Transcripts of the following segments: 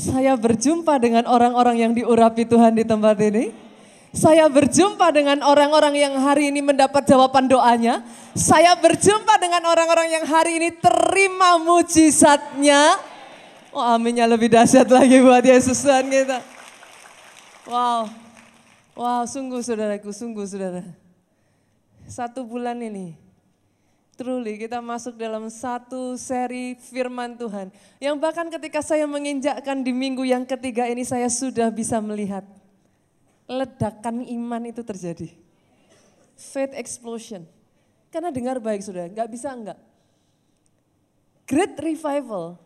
Saya berjumpa dengan orang-orang yang diurapi Tuhan di tempat ini. Saya berjumpa dengan orang-orang yang hari ini mendapat jawaban doanya. Saya berjumpa dengan orang-orang yang hari ini terima mujizatnya. Oh aminnya lebih dahsyat lagi buat Yesus Tuhan kita. Wow, wow sungguh saudaraku, sungguh saudara. Satu bulan ini, truly kita masuk dalam satu seri firman Tuhan. Yang bahkan ketika saya menginjakkan di minggu yang ketiga ini saya sudah bisa melihat ledakan iman itu terjadi. Faith explosion. Karena dengar baik sudah, nggak bisa enggak. Great revival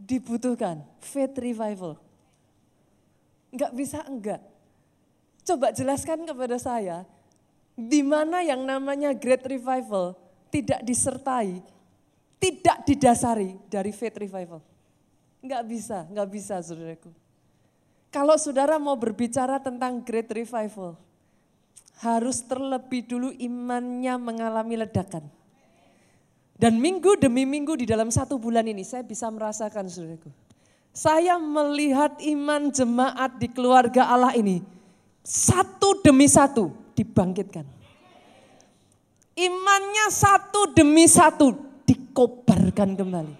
dibutuhkan, faith revival. Enggak bisa enggak. Coba jelaskan kepada saya, di mana yang namanya great revival tidak disertai, tidak didasari dari faith revival. Enggak bisa, enggak bisa saudaraku. Kalau saudara mau berbicara tentang great revival, harus terlebih dulu imannya mengalami ledakan. Dan minggu demi minggu di dalam satu bulan ini saya bisa merasakan saudaraku. Saya melihat iman jemaat di keluarga Allah ini satu demi satu dibangkitkan. Imannya satu demi satu dikobarkan kembali.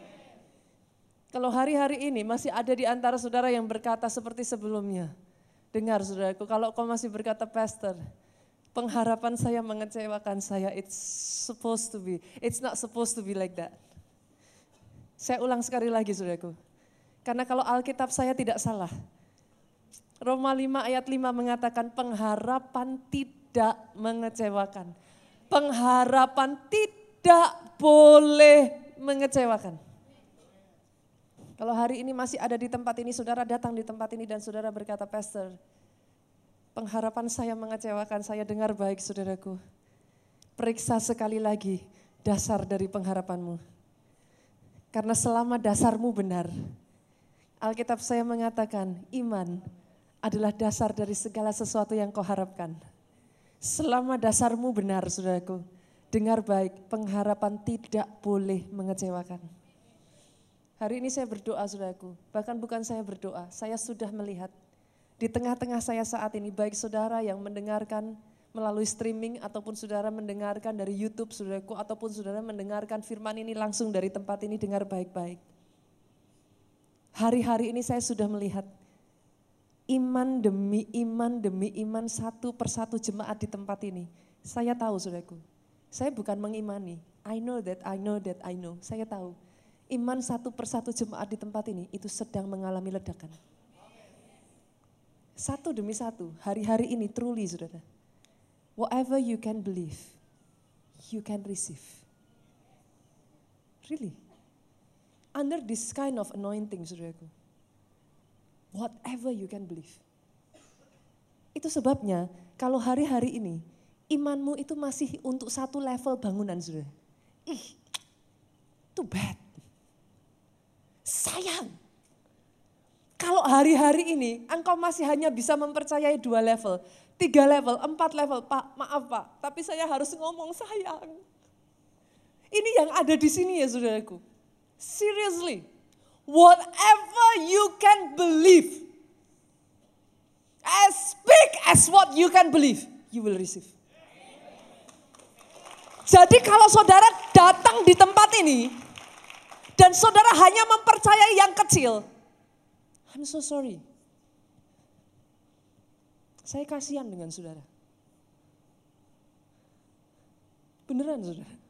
Kalau hari-hari ini masih ada di antara saudara yang berkata seperti sebelumnya. Dengar saudaraku, kalau kau masih berkata pastor, pengharapan saya mengecewakan saya, it's supposed to be, it's not supposed to be like that. Saya ulang sekali lagi saudaraku. Karena kalau Alkitab saya tidak salah, Roma 5 ayat 5 mengatakan pengharapan tidak mengecewakan. Pengharapan tidak boleh mengecewakan. Kalau hari ini masih ada di tempat ini, saudara datang di tempat ini dan saudara berkata, Pastor, pengharapan saya mengecewakan, saya dengar baik saudaraku. Periksa sekali lagi dasar dari pengharapanmu. Karena selama dasarmu benar, Alkitab saya mengatakan iman adalah dasar dari segala sesuatu yang kau harapkan. Selama dasarmu benar saudaraku, dengar baik, pengharapan tidak boleh mengecewakan. Hari ini saya berdoa saudaraku, bahkan bukan saya berdoa, saya sudah melihat di tengah-tengah saya saat ini, baik saudara yang mendengarkan melalui streaming ataupun saudara mendengarkan dari YouTube saudaraku ataupun saudara mendengarkan firman ini langsung dari tempat ini dengar baik-baik. Hari-hari ini saya sudah melihat iman demi iman demi iman satu persatu jemaat di tempat ini. Saya tahu saudaraku, saya bukan mengimani. I know that, I know that, I know. Saya tahu iman satu persatu jemaat di tempat ini itu sedang mengalami ledakan. Satu demi satu, hari-hari ini truly saudara. Whatever you can believe, you can receive. Really. Under this kind of anointing saudaraku. Whatever you can believe. Itu sebabnya kalau hari-hari ini imanmu itu masih untuk satu level bangunan saudara. Ih, too bad. Sayang. Kalau hari-hari ini engkau masih hanya bisa mempercayai dua level, tiga level, empat level, Pak, maaf Pak, tapi saya harus ngomong sayang. Ini yang ada di sini ya saudaraku. Seriously, whatever you can believe, as big as what you can believe, you will receive. Jadi kalau saudara datang di tempat ini, dan saudara hanya mempercayai yang kecil. I'm so sorry. Saya kasihan dengan saudara. Beneran saudara.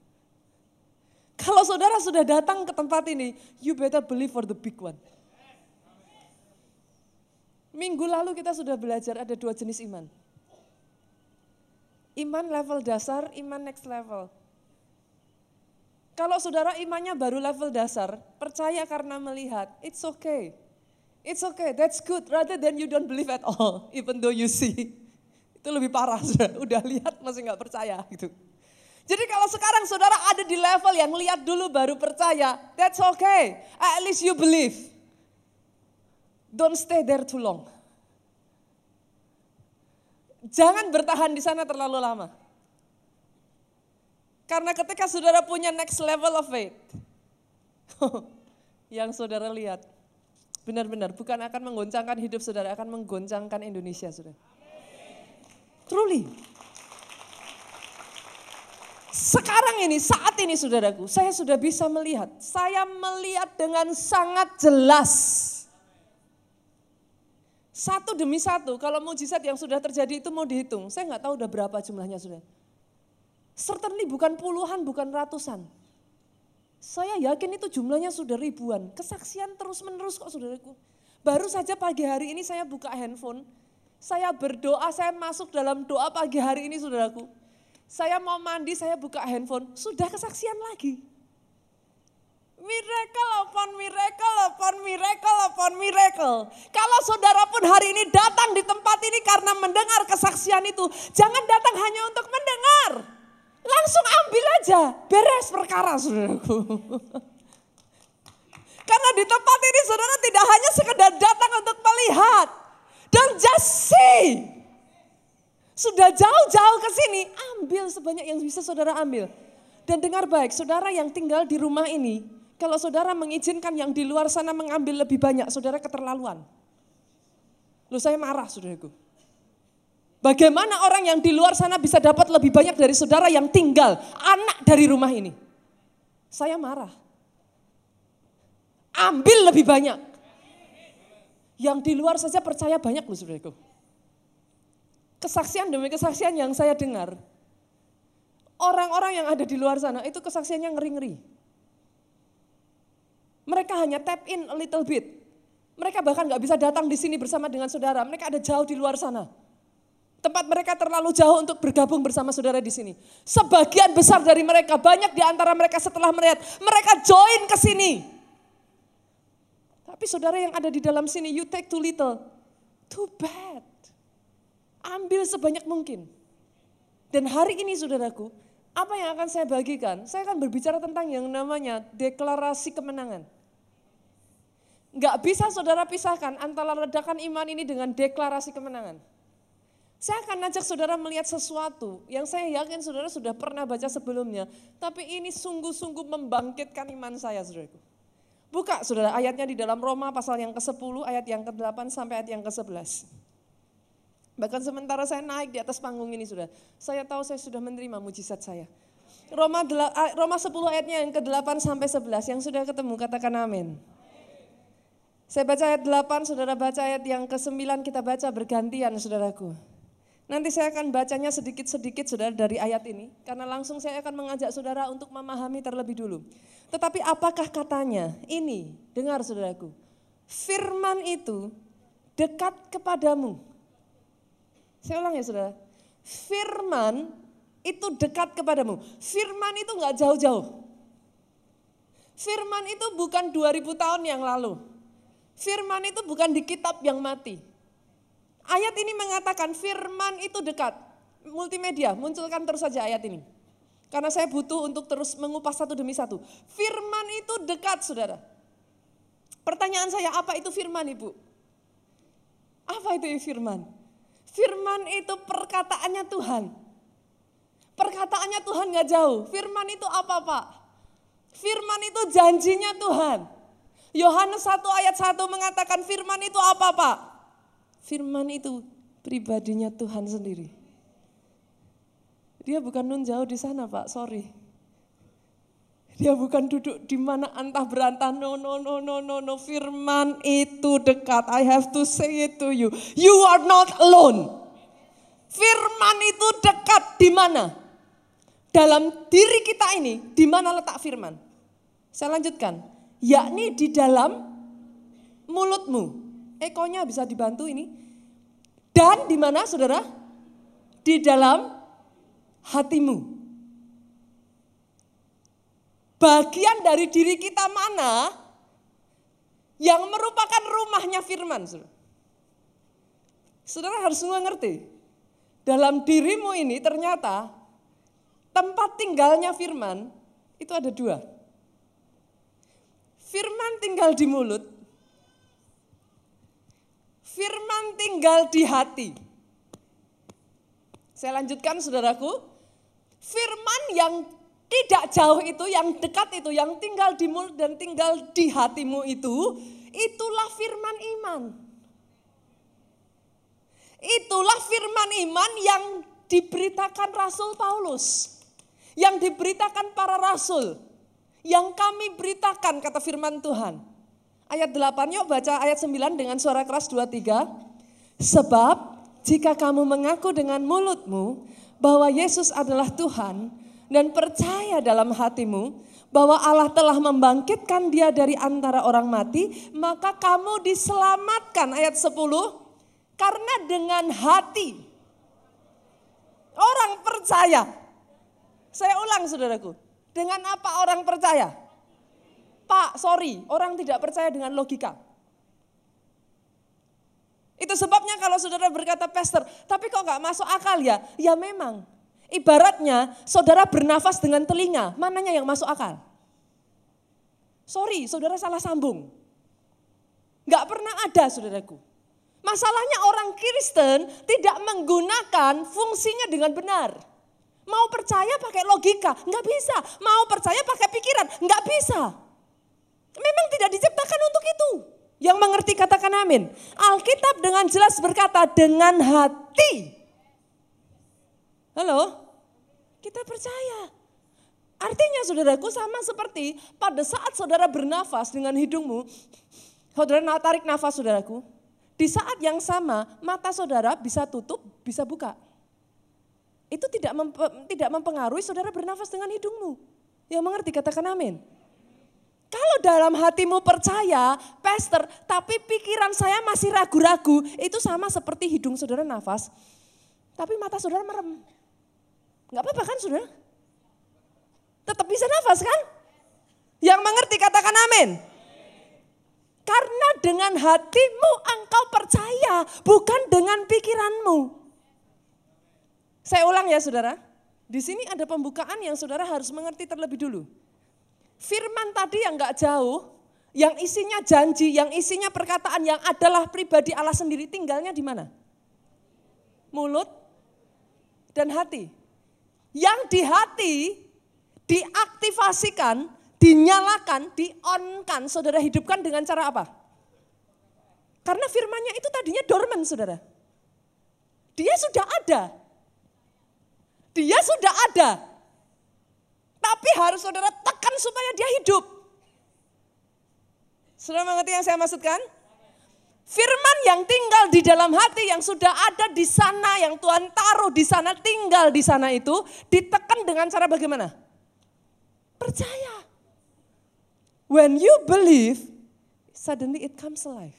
Kalau saudara sudah datang ke tempat ini, you better believe for the big one. Minggu lalu kita sudah belajar ada dua jenis iman. Iman level dasar, iman next level. Kalau saudara imannya baru level dasar, percaya karena melihat, it's okay. It's okay, that's good. Rather than you don't believe at all, even though you see. Itu lebih parah, saudara. Udah lihat masih nggak percaya gitu. Jadi kalau sekarang saudara ada di level yang lihat dulu baru percaya, that's okay. At least you believe. Don't stay there too long. Jangan bertahan di sana terlalu lama. Karena ketika saudara punya next level of faith, yang saudara lihat, Benar-benar, bukan akan menggoncangkan hidup saudara, akan menggoncangkan Indonesia, saudara. Truly. Sekarang ini, saat ini saudaraku, saya sudah bisa melihat. Saya melihat dengan sangat jelas. Satu demi satu, kalau mujizat yang sudah terjadi itu mau dihitung. Saya nggak tahu udah berapa jumlahnya sudah. Certainly bukan puluhan, bukan ratusan. Saya yakin itu jumlahnya sudah ribuan. Kesaksian terus menerus kok saudaraku. Baru saja pagi hari ini saya buka handphone. Saya berdoa, saya masuk dalam doa pagi hari ini saudaraku saya mau mandi, saya buka handphone, sudah kesaksian lagi. Miracle upon miracle upon miracle upon miracle. Kalau saudara pun hari ini datang di tempat ini karena mendengar kesaksian itu, jangan datang hanya untuk mendengar. Langsung ambil aja, beres perkara saudaraku. Karena di tempat ini saudara tidak hanya sekedar datang untuk melihat. Don't just see. Sudah jauh-jauh ke sini, ambil sebanyak yang bisa saudara ambil. Dan dengar baik, saudara yang tinggal di rumah ini, kalau saudara mengizinkan yang di luar sana mengambil lebih banyak, saudara keterlaluan. Lu saya marah saudaraku. Bagaimana orang yang di luar sana bisa dapat lebih banyak dari saudara yang tinggal, anak dari rumah ini? Saya marah. Ambil lebih banyak. Yang di luar saja percaya banyak loh saudaraku kesaksian demi kesaksian yang saya dengar, orang-orang yang ada di luar sana itu kesaksiannya ngeri-ngeri. Mereka hanya tap in a little bit. Mereka bahkan nggak bisa datang di sini bersama dengan saudara. Mereka ada jauh di luar sana. Tempat mereka terlalu jauh untuk bergabung bersama saudara di sini. Sebagian besar dari mereka, banyak di antara mereka setelah melihat, mereka join ke sini. Tapi saudara yang ada di dalam sini, you take too little. Too bad. Ambil sebanyak mungkin. Dan hari ini saudaraku, apa yang akan saya bagikan? Saya akan berbicara tentang yang namanya deklarasi kemenangan. Enggak bisa saudara pisahkan antara ledakan iman ini dengan deklarasi kemenangan. Saya akan ajak saudara melihat sesuatu yang saya yakin saudara sudah pernah baca sebelumnya. Tapi ini sungguh-sungguh membangkitkan iman saya saudaraku. Buka saudara ayatnya di dalam Roma pasal yang ke-10 ayat yang ke-8 sampai ayat yang ke-11. Bahkan sementara saya naik di atas panggung ini sudah, saya tahu saya sudah menerima mujizat saya. Roma, Roma 10 ayatnya yang ke-8 sampai 11, yang sudah ketemu katakan amin. Saya baca ayat 8, saudara baca ayat yang ke-9, kita baca bergantian saudaraku. Nanti saya akan bacanya sedikit-sedikit saudara dari ayat ini, karena langsung saya akan mengajak saudara untuk memahami terlebih dulu. Tetapi apakah katanya? Ini, dengar saudaraku. Firman itu dekat kepadamu saya ulang ya saudara. Firman itu dekat kepadamu. Firman itu nggak jauh-jauh. Firman itu bukan 2000 tahun yang lalu. Firman itu bukan di kitab yang mati. Ayat ini mengatakan firman itu dekat. Multimedia, munculkan terus saja ayat ini. Karena saya butuh untuk terus mengupas satu demi satu. Firman itu dekat saudara. Pertanyaan saya, apa itu firman ibu? Apa itu firman? Firman itu perkataannya Tuhan. Perkataannya Tuhan gak jauh. Firman itu apa Pak? Firman itu janjinya Tuhan. Yohanes 1 ayat 1 mengatakan firman itu apa Pak? Firman itu pribadinya Tuhan sendiri. Dia bukan nun jauh di sana Pak, sorry. Dia bukan duduk di mana antah berantah. No, no, no, no, no, no. Firman itu dekat. I have to say it to you. You are not alone. Firman itu dekat di mana? Dalam diri kita ini, di mana letak firman? Saya lanjutkan. Yakni di dalam mulutmu. Ekonya bisa dibantu ini. Dan di mana saudara? Di dalam hatimu bagian dari diri kita mana yang merupakan rumahnya firman. Saudara, harus semua ngerti. Dalam dirimu ini ternyata tempat tinggalnya firman itu ada dua. Firman tinggal di mulut, firman tinggal di hati. Saya lanjutkan saudaraku, firman yang tidak jauh itu, yang dekat itu, yang tinggal di mulut dan tinggal di hatimu itu, itulah firman iman. Itulah firman iman yang diberitakan Rasul Paulus. Yang diberitakan para rasul. Yang kami beritakan kata firman Tuhan. Ayat 8 yuk baca ayat 9 dengan suara keras 23. Sebab jika kamu mengaku dengan mulutmu bahwa Yesus adalah Tuhan dan percaya dalam hatimu bahwa Allah telah membangkitkan dia dari antara orang mati, maka kamu diselamatkan. Ayat 10, karena dengan hati orang percaya. Saya ulang saudaraku, dengan apa orang percaya? Pak, sorry, orang tidak percaya dengan logika. Itu sebabnya kalau saudara berkata, pastor, tapi kok gak masuk akal ya? Ya memang, Ibaratnya saudara bernafas dengan telinga, mananya yang masuk akal? Sorry, saudara salah sambung. Gak pernah ada saudaraku. Masalahnya orang Kristen tidak menggunakan fungsinya dengan benar. Mau percaya pakai logika, nggak bisa. Mau percaya pakai pikiran, nggak bisa. Memang tidak diciptakan untuk itu. Yang mengerti katakan amin. Alkitab dengan jelas berkata dengan hati. Halo? Kita percaya. Artinya saudaraku sama seperti pada saat saudara bernafas dengan hidungmu, saudara tarik nafas saudaraku, di saat yang sama mata saudara bisa tutup, bisa buka. Itu tidak tidak mempengaruhi saudara bernafas dengan hidungmu. Yang mengerti katakan amin. Kalau dalam hatimu percaya, pastor, tapi pikiran saya masih ragu-ragu, itu sama seperti hidung saudara nafas, tapi mata saudara merem. Enggak apa-apa kan saudara? Tetap bisa nafas kan? Yang mengerti katakan amin. Karena dengan hatimu engkau percaya, bukan dengan pikiranmu. Saya ulang ya saudara. Di sini ada pembukaan yang saudara harus mengerti terlebih dulu. Firman tadi yang enggak jauh, yang isinya janji, yang isinya perkataan yang adalah pribadi Allah sendiri tinggalnya di mana? Mulut dan hati. Yang di hati diaktifasikan, dinyalakan, di-on-kan, saudara hidupkan dengan cara apa? Karena firmannya itu tadinya dormant saudara. Dia sudah ada. Dia sudah ada. Tapi harus saudara tekan supaya dia hidup. Saudara mengerti yang saya maksudkan? Firman yang tinggal di dalam hati yang sudah ada di sana, yang Tuhan taruh di sana, tinggal di sana itu, ditekan dengan cara bagaimana? Percaya. When you believe, suddenly it comes alive.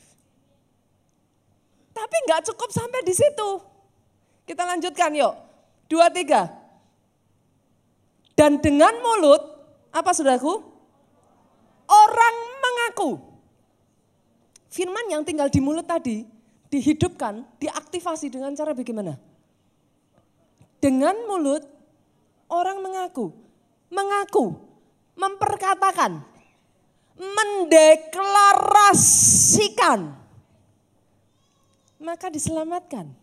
Tapi nggak cukup sampai di situ. Kita lanjutkan yuk. Dua, tiga. Dan dengan mulut, apa saudaraku? Orang mengaku firman yang tinggal di mulut tadi dihidupkan, diaktifasi dengan cara bagaimana? Dengan mulut orang mengaku, mengaku, memperkatakan, mendeklarasikan, maka diselamatkan.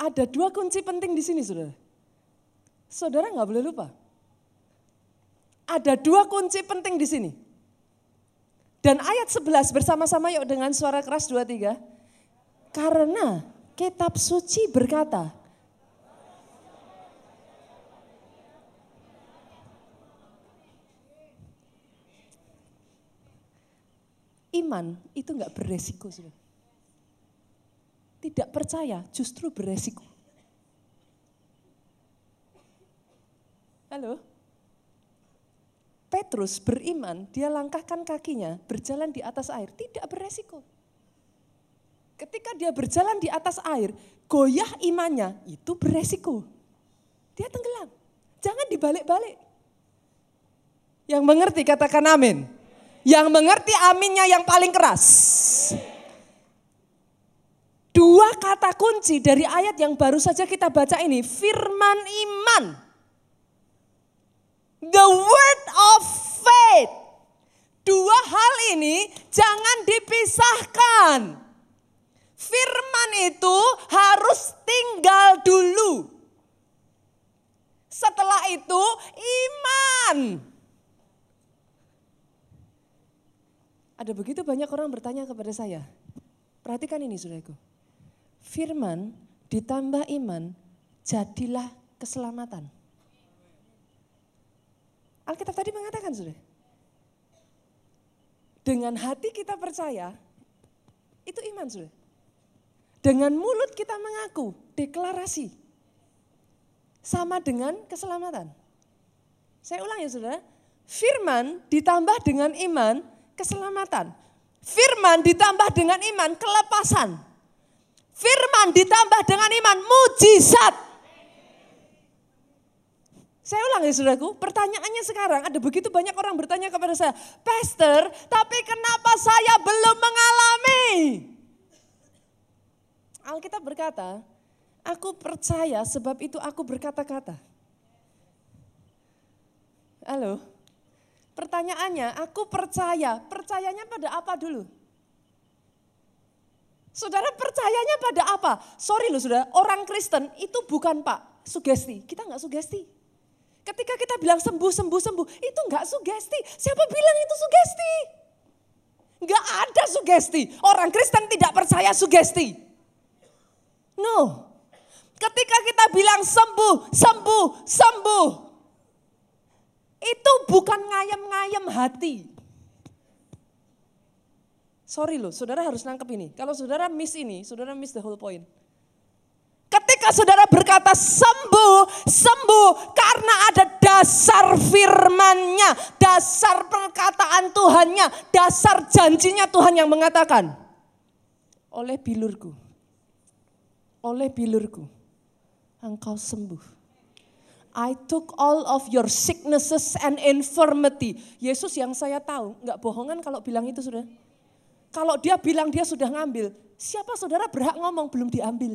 Ada dua kunci penting di sini, saudara. Saudara nggak boleh lupa. Ada dua kunci penting di sini. Dan ayat 11 bersama-sama yuk dengan suara keras 2 3. Karena kitab suci berkata, Iman itu enggak beresiko. Sudah. Tidak percaya justru beresiko. Halo? Petrus beriman, dia langkahkan kakinya berjalan di atas air, tidak beresiko. Ketika dia berjalan di atas air, goyah imannya, itu beresiko. Dia tenggelam. Jangan dibalik-balik. Yang mengerti katakan amin. Yang mengerti aminnya yang paling keras. Dua kata kunci dari ayat yang baru saja kita baca ini, firman iman The word of faith. Dua hal ini jangan dipisahkan. Firman itu harus tinggal dulu. Setelah itu iman. Ada begitu banyak orang bertanya kepada saya. Perhatikan ini saudaraku. Firman ditambah iman, jadilah keselamatan. Alkitab tadi mengatakan sudah. Dengan hati kita percaya, itu iman sudah. Dengan mulut kita mengaku, deklarasi. Sama dengan keselamatan. Saya ulang ya saudara. Firman ditambah dengan iman, keselamatan. Firman ditambah dengan iman, kelepasan. Firman ditambah dengan iman, mujizat. Saya ulang ya saudaraku, pertanyaannya sekarang ada begitu banyak orang bertanya kepada saya, Pastor, tapi kenapa saya belum mengalami? Alkitab berkata, aku percaya sebab itu aku berkata-kata. Halo? Pertanyaannya, aku percaya. Percayanya pada apa dulu? Saudara percayanya pada apa? Sorry loh saudara, orang Kristen itu bukan pak sugesti. Kita nggak sugesti. Ketika kita bilang sembuh, sembuh, sembuh, itu nggak sugesti. Siapa bilang itu sugesti? Nggak ada sugesti. Orang Kristen tidak percaya sugesti. No. Ketika kita bilang sembuh, sembuh, sembuh. Itu bukan ngayem-ngayem hati. Sorry loh, saudara harus nangkep ini. Kalau saudara miss ini, saudara miss the whole point. Ketika saudara berkata sembuh, sembuh karena ada dasar firmannya, dasar perkataan Tuhannya, dasar janjinya Tuhan yang mengatakan. Oleh bilurku, oleh bilurku, engkau sembuh. I took all of your sicknesses and infirmity. Yesus yang saya tahu, nggak bohongan kalau bilang itu sudah. Kalau dia bilang dia sudah ngambil, siapa saudara berhak ngomong belum diambil?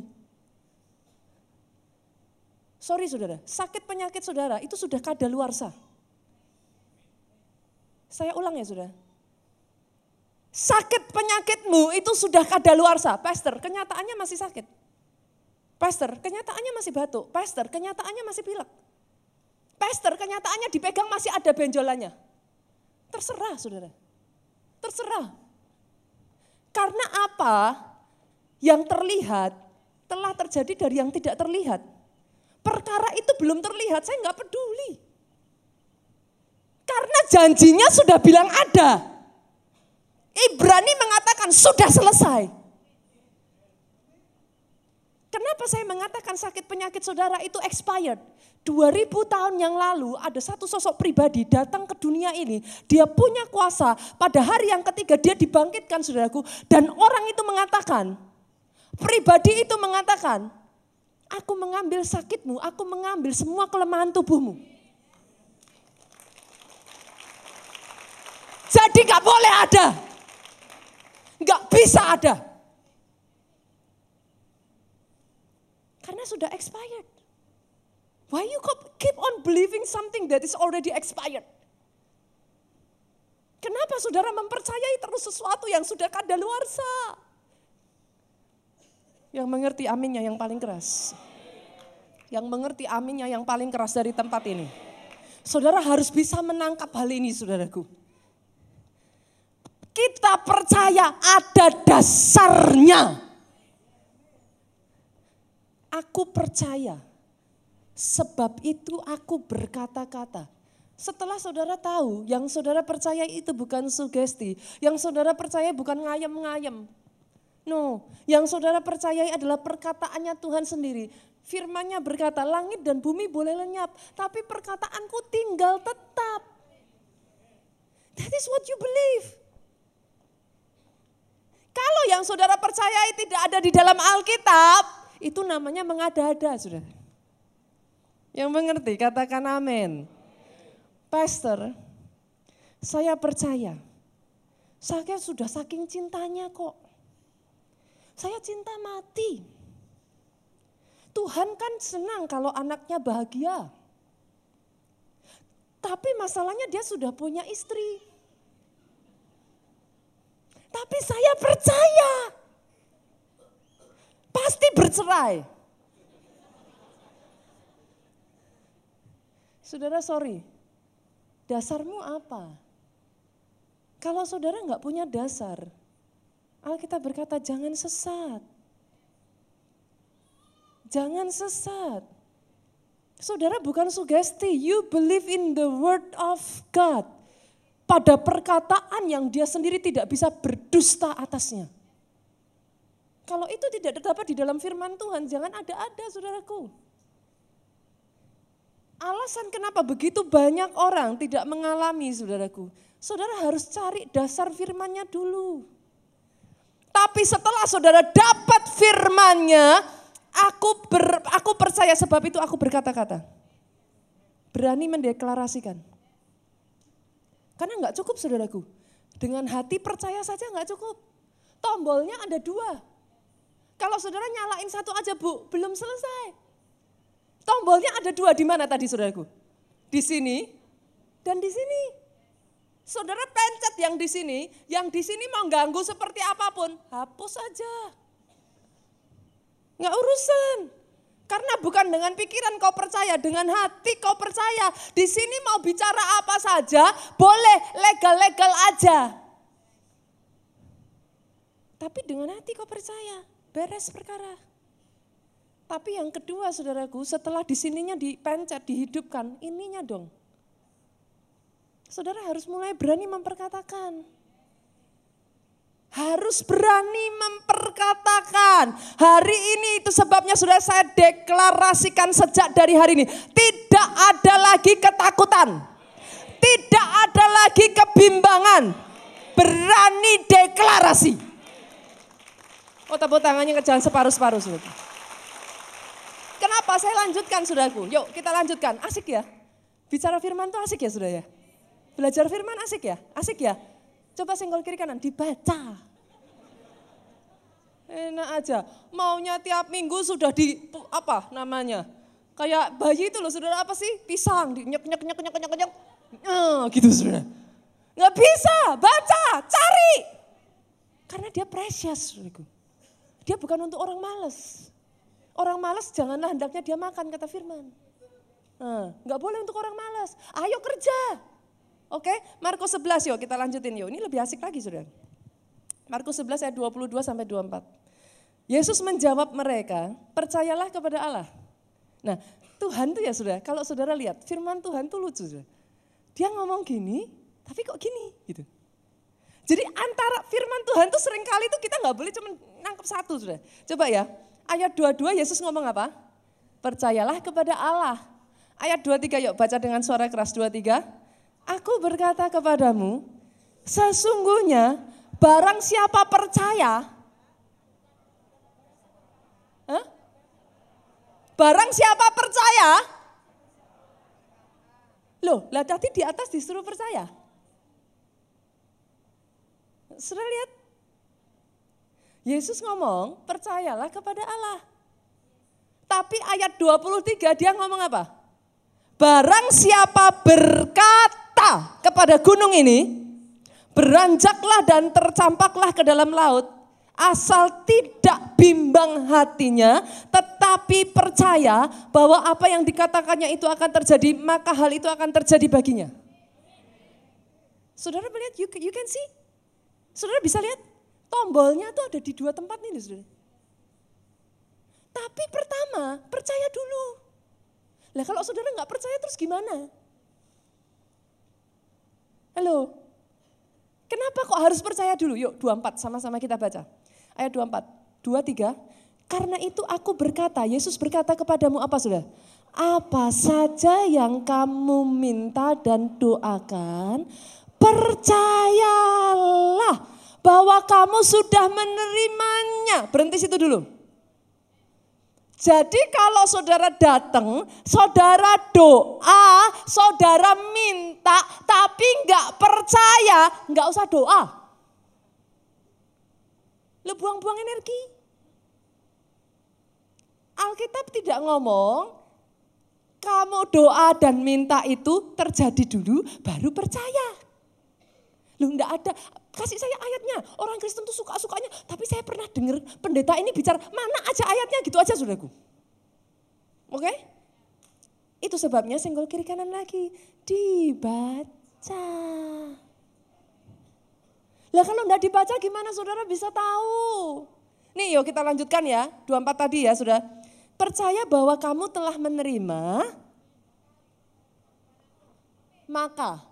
Sorry saudara, sakit penyakit saudara itu sudah kada luar sah. Saya ulang ya saudara. Sakit penyakitmu itu sudah kada luar sah. Pastor, kenyataannya masih sakit. Pastor, kenyataannya masih batuk. Pastor, kenyataannya masih pilek. Pastor, kenyataannya dipegang masih ada benjolannya. Terserah saudara. Terserah. Karena apa yang terlihat telah terjadi dari yang tidak terlihat. Perkara itu belum terlihat, saya nggak peduli. Karena janjinya sudah bilang ada. Ibrani mengatakan sudah selesai. Kenapa saya mengatakan sakit penyakit saudara itu expired? 2000 tahun yang lalu ada satu sosok pribadi datang ke dunia ini. Dia punya kuasa pada hari yang ketiga dia dibangkitkan saudaraku. Dan orang itu mengatakan, pribadi itu mengatakan, aku mengambil sakitmu, aku mengambil semua kelemahan tubuhmu. Jadi gak boleh ada. Gak bisa ada. Karena sudah expired. Why you keep on believing something that is already expired? Kenapa saudara mempercayai terus sesuatu yang sudah kadaluarsa? Yang mengerti aminnya yang paling keras. Yang mengerti aminnya yang paling keras dari tempat ini. Saudara harus bisa menangkap hal ini saudaraku. Kita percaya ada dasarnya. Aku percaya. Sebab itu aku berkata-kata. Setelah saudara tahu, yang saudara percaya itu bukan sugesti. Yang saudara percaya bukan ngayem-ngayem. No, yang saudara percayai adalah perkataannya Tuhan sendiri. Firmannya berkata, langit dan bumi boleh lenyap, tapi perkataanku tinggal tetap. That is what you believe. Kalau yang saudara percayai tidak ada di dalam Alkitab, itu namanya mengada-ada, sudah. Yang mengerti, katakan amin. Pastor, saya percaya. Saya sudah saking cintanya kok. Saya cinta mati. Tuhan kan senang kalau anaknya bahagia. Tapi masalahnya dia sudah punya istri. Tapi saya percaya pasti bercerai. Saudara sorry, dasarmu apa? Kalau saudara nggak punya dasar, Alkitab berkata jangan sesat. Jangan sesat. Saudara bukan sugesti, you believe in the word of God. Pada perkataan yang dia sendiri tidak bisa berdusta atasnya. Kalau itu tidak terdapat di dalam firman Tuhan, jangan ada-ada saudaraku. Alasan kenapa begitu banyak orang tidak mengalami saudaraku. Saudara harus cari dasar firmannya dulu. Tapi setelah saudara dapat firmannya, aku ber, aku percaya sebab itu aku berkata-kata. Berani mendeklarasikan. Karena nggak cukup saudaraku. Dengan hati percaya saja nggak cukup. Tombolnya ada dua. Kalau saudara nyalain satu aja bu, belum selesai. Tombolnya ada dua di mana tadi saudaraku? Di sini dan di sini. Saudara pencet yang di sini, yang di sini mau ganggu seperti apa pun, hapus saja. Nggak urusan. Karena bukan dengan pikiran kau percaya, dengan hati kau percaya. Di sini mau bicara apa saja, boleh legal-legal aja. Tapi dengan hati kau percaya, beres perkara. Tapi yang kedua saudaraku, setelah di sininya dipencet, dihidupkan, ininya dong. Saudara harus mulai berani memperkatakan. Harus berani memperkatakan. Hari ini itu sebabnya sudah saya deklarasikan sejak dari hari ini. Tidak ada lagi ketakutan. Tidak ada lagi kebimbangan. Berani deklarasi. Oh tepuk tangannya ke jalan separuh-separuh. Kenapa saya lanjutkan saudaraku? Yuk kita lanjutkan. Asik ya? Bicara firman tuh asik ya sudah ya? Belajar firman asik ya? Asik ya? Coba senggol kiri kanan, dibaca. Enak aja. Maunya tiap minggu sudah di apa namanya? Kayak bayi itu loh saudara apa sih? Pisang, di nyek nyek nyek nyek nyek nyek. Eh, gitu saudara. Nggak bisa, baca, cari. Karena dia precious saudaraku. Dia bukan untuk orang males. Orang malas janganlah hendaknya dia makan kata firman. Nah, nggak boleh untuk orang malas. Ayo kerja. Oke, Markus 11 yuk kita lanjutin yuk. Ini lebih asik lagi sudah. Markus 11 ayat 22 sampai 24. Yesus menjawab mereka, percayalah kepada Allah. Nah, Tuhan tuh ya sudah, kalau saudara lihat firman Tuhan tuh lucu sudah. Dia ngomong gini, tapi kok gini gitu. Jadi antara firman Tuhan tuh sering kali tuh kita nggak boleh cuma nangkep satu sudah. Coba ya, ayat 22 Yesus ngomong apa? Percayalah kepada Allah. Ayat 23 yuk baca dengan suara keras 23. Aku berkata kepadamu, sesungguhnya barang siapa percaya, huh? barang siapa percaya, loh lah tadi di atas disuruh percaya. Sudah lihat Yesus ngomong, percayalah kepada Allah. Tapi ayat 23 dia ngomong apa? Barang siapa kepada gunung ini, beranjaklah dan tercampaklah ke dalam laut, asal tidak bimbang hatinya, tetapi percaya bahwa apa yang dikatakannya itu akan terjadi, maka hal itu akan terjadi baginya. Saudara melihat, you, you can see? Saudara bisa lihat? Tombolnya tuh ada di dua tempat nih saudara. Tapi pertama, percaya dulu. Lah kalau saudara nggak percaya terus gimana? Halo, kenapa kok harus percaya dulu? Yuk 24 sama-sama kita baca. Ayat 24, 23. Karena itu aku berkata, Yesus berkata kepadamu apa sudah? Apa saja yang kamu minta dan doakan, percayalah bahwa kamu sudah menerimanya. Berhenti situ dulu. Jadi kalau saudara datang, saudara doa, saudara minta, tapi nggak percaya, nggak usah doa. Lu buang-buang energi. Alkitab tidak ngomong, kamu doa dan minta itu terjadi dulu, baru percaya. Lu enggak ada, kasih saya ayatnya. Orang Kristen tuh suka-sukanya, tapi saya pernah dengar pendeta ini bicara, mana aja ayatnya gitu aja saudaraku. Oke? Okay? Itu sebabnya senggol kiri kanan lagi. Dibaca. Lah kalau enggak dibaca gimana saudara bisa tahu? Nih yuk kita lanjutkan ya, 24 tadi ya sudah. Percaya bahwa kamu telah menerima, maka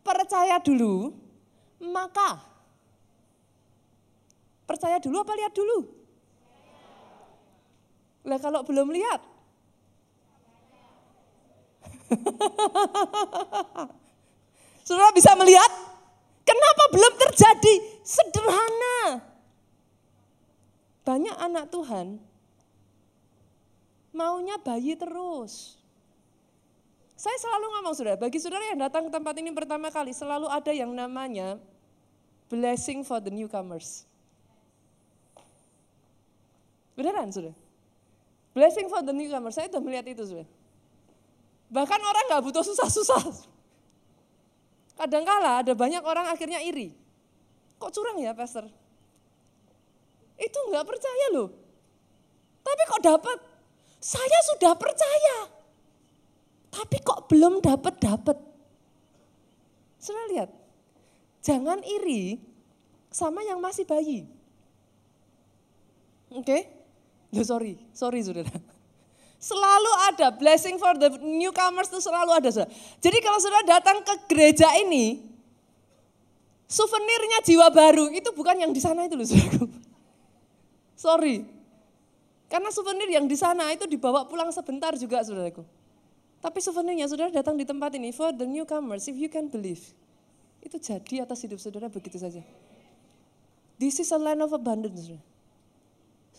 percaya dulu, maka percaya dulu apa lihat dulu? Lah kalau belum lihat, Saudara bisa melihat kenapa belum terjadi? Sederhana. Banyak anak Tuhan maunya bayi terus. Saya selalu ngomong saudara, bagi saudara yang datang ke tempat ini pertama kali, selalu ada yang namanya blessing for the newcomers. Beneran saudara? Blessing for the newcomers, saya sudah melihat itu saudara. Bahkan orang nggak butuh susah-susah. Kadangkala ada banyak orang akhirnya iri. Kok curang ya pastor? Itu nggak percaya loh. Tapi kok dapat? Saya sudah percaya. Tapi kok belum dapat-dapat? Sudah lihat, jangan iri sama yang masih bayi. Oke? Okay? Sorry, sorry saudara. Selalu ada blessing for the newcomers itu selalu ada. Saudara. Jadi kalau saudara datang ke gereja ini, souvenirnya jiwa baru itu bukan yang di sana itu loh saudara. Sorry. Karena souvenir yang di sana itu dibawa pulang sebentar juga saudaraku. Tapi souvenirnya saudara datang di tempat ini for the newcomers if you can believe. Itu jadi atas hidup saudara begitu saja. This is a land of abundance.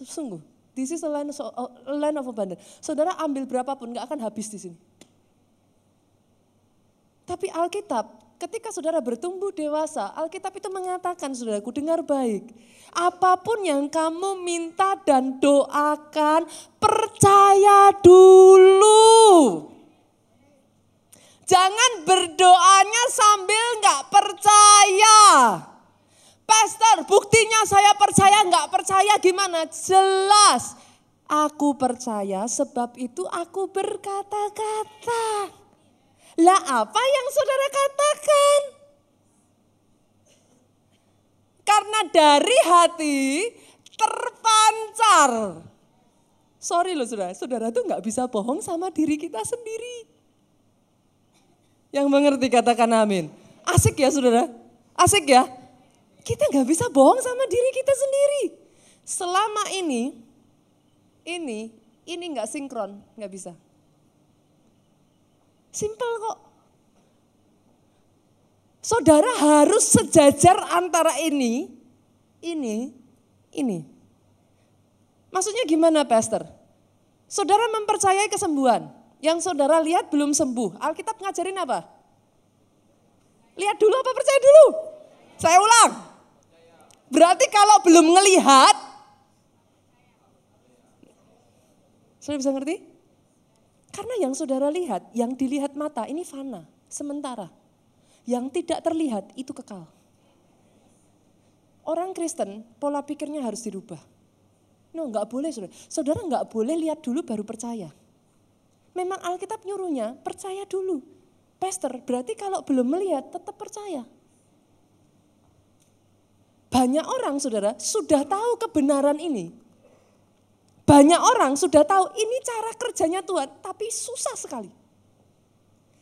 Sungguh. This is a land, a land of abundance. Saudara ambil berapapun nggak akan habis di sini. Tapi Alkitab, ketika saudara bertumbuh dewasa, Alkitab itu mengatakan, saudaraku dengar baik. Apa pun yang kamu minta dan doakan, percaya dulu. Jangan berdoanya sambil nggak percaya. Pastor, buktinya saya percaya nggak percaya gimana? Jelas, aku percaya sebab itu aku berkata-kata. Lah apa yang saudara katakan? Karena dari hati terpancar. Sorry loh saudara, saudara tuh nggak bisa bohong sama diri kita sendiri. Yang mengerti katakan amin. Asik ya saudara? Asik ya? Kita nggak bisa bohong sama diri kita sendiri. Selama ini, ini, ini nggak sinkron, nggak bisa. Simpel kok. Saudara harus sejajar antara ini, ini, ini. Maksudnya gimana pastor? Saudara mempercayai kesembuhan. Yang saudara lihat belum sembuh. Alkitab ngajarin apa? Lihat dulu apa percaya dulu? Saya ulang. Berarti kalau belum ngelihat, saudara bisa ngerti? Karena yang saudara lihat, yang dilihat mata ini fana, sementara. Yang tidak terlihat itu kekal. Orang Kristen pola pikirnya harus dirubah. No, nggak boleh saudara. Saudara nggak boleh lihat dulu baru percaya. Memang Alkitab nyuruhnya percaya dulu. Pastor, berarti kalau belum melihat tetap percaya. Banyak orang saudara sudah tahu kebenaran ini. Banyak orang sudah tahu ini cara kerjanya Tuhan, tapi susah sekali.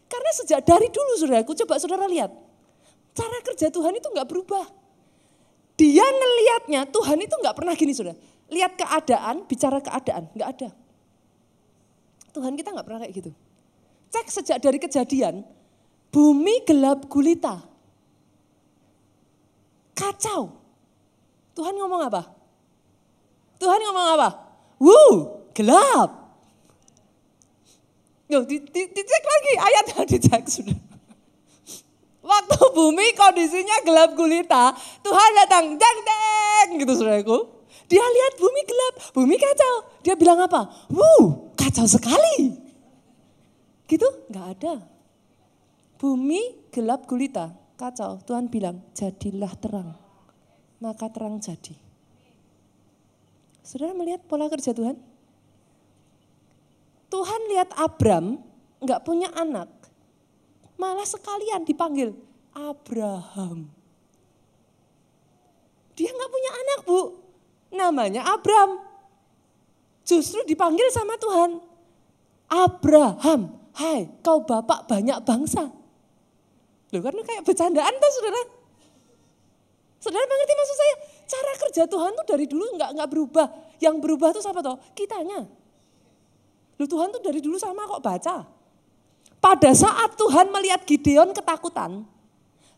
Karena sejak dari dulu saudaraku, coba saudara lihat. Cara kerja Tuhan itu nggak berubah. Dia ngelihatnya Tuhan itu nggak pernah gini saudara. Lihat keadaan, bicara keadaan, nggak ada. Tuhan kita nggak pernah kayak gitu. Cek sejak dari kejadian, bumi gelap gulita. Kacau. Tuhan ngomong apa? Tuhan ngomong apa? Wuh, gelap. Yo, di, di, dicek lagi ayatnya dicek sudah. Waktu bumi kondisinya gelap gulita, Tuhan datang, deng deng gitu saudaraku. Dia lihat bumi gelap, bumi kacau. Dia bilang apa? Wuh, kacau sekali. Gitu? Nggak ada. Bumi gelap gulita, kacau. Tuhan bilang, jadilah terang maka terang jadi. Saudara melihat pola kerja Tuhan? Tuhan lihat Abram nggak punya anak, malah sekalian dipanggil, Abraham. Dia nggak punya anak bu, namanya Abram. Justru dipanggil sama Tuhan. Abraham, hai kau bapak banyak bangsa. Loh karena kayak bercandaan tuh saudara. Saudara mengerti maksud saya? Cara kerja Tuhan tuh dari dulu nggak nggak berubah. Yang berubah tuh siapa toh? Kitanya. Loh Tuhan tuh dari dulu sama kok baca. Pada saat Tuhan melihat Gideon ketakutan,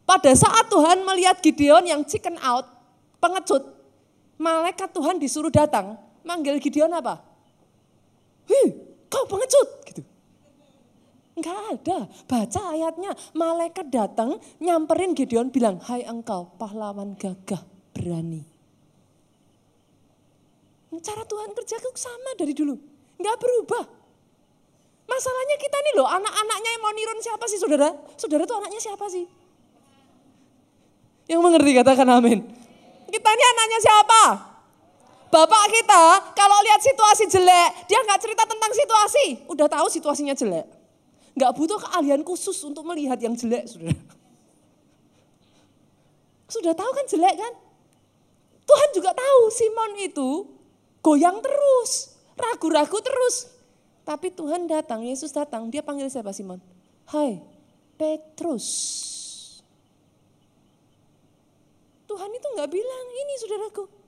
pada saat Tuhan melihat Gideon yang chicken out, pengecut, malaikat Tuhan disuruh datang, manggil Gideon apa? Hih, kau pengecut gitu. Enggak ada. Baca ayatnya. Malaikat datang nyamperin Gideon bilang, hai engkau pahlawan gagah berani. Cara Tuhan kerja sama dari dulu. Enggak berubah. Masalahnya kita nih loh, anak-anaknya yang mau nirun siapa sih saudara? Saudara tuh anaknya siapa sih? Yang mengerti katakan amin. Kita ini anaknya siapa? Bapak kita kalau lihat situasi jelek, dia nggak cerita tentang situasi. Udah tahu situasinya jelek. Nggak butuh keahlian khusus untuk melihat yang jelek, saudara. Sudah tahu kan jelek kan? Tuhan juga tahu Simon itu goyang terus, ragu-ragu terus. Tapi Tuhan datang, Yesus datang, dia panggil siapa Simon? Hai, Petrus. Tuhan itu nggak bilang ini saudaraku.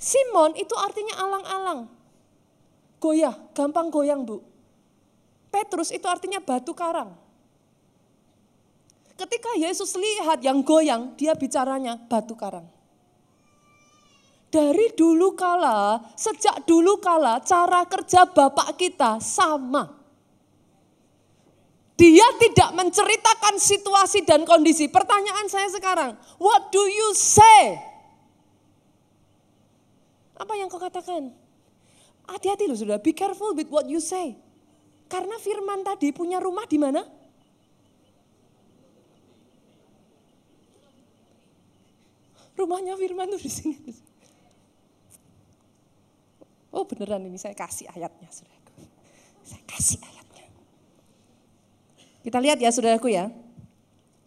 Simon itu artinya alang-alang. Goyah, gampang goyang bu. Petrus itu artinya batu karang. Ketika Yesus lihat yang goyang, dia bicaranya batu karang. Dari dulu kala, sejak dulu kala, cara kerja Bapak kita sama. Dia tidak menceritakan situasi dan kondisi. Pertanyaan saya sekarang, what do you say? Apa yang kau katakan? Hati-hati loh sudah, be careful with what you say. Karena firman tadi punya rumah di mana? Rumahnya firman tuh di sini. Oh beneran ini saya kasih ayatnya saudaraku. Saya kasih ayatnya. Kita lihat ya saudaraku ya.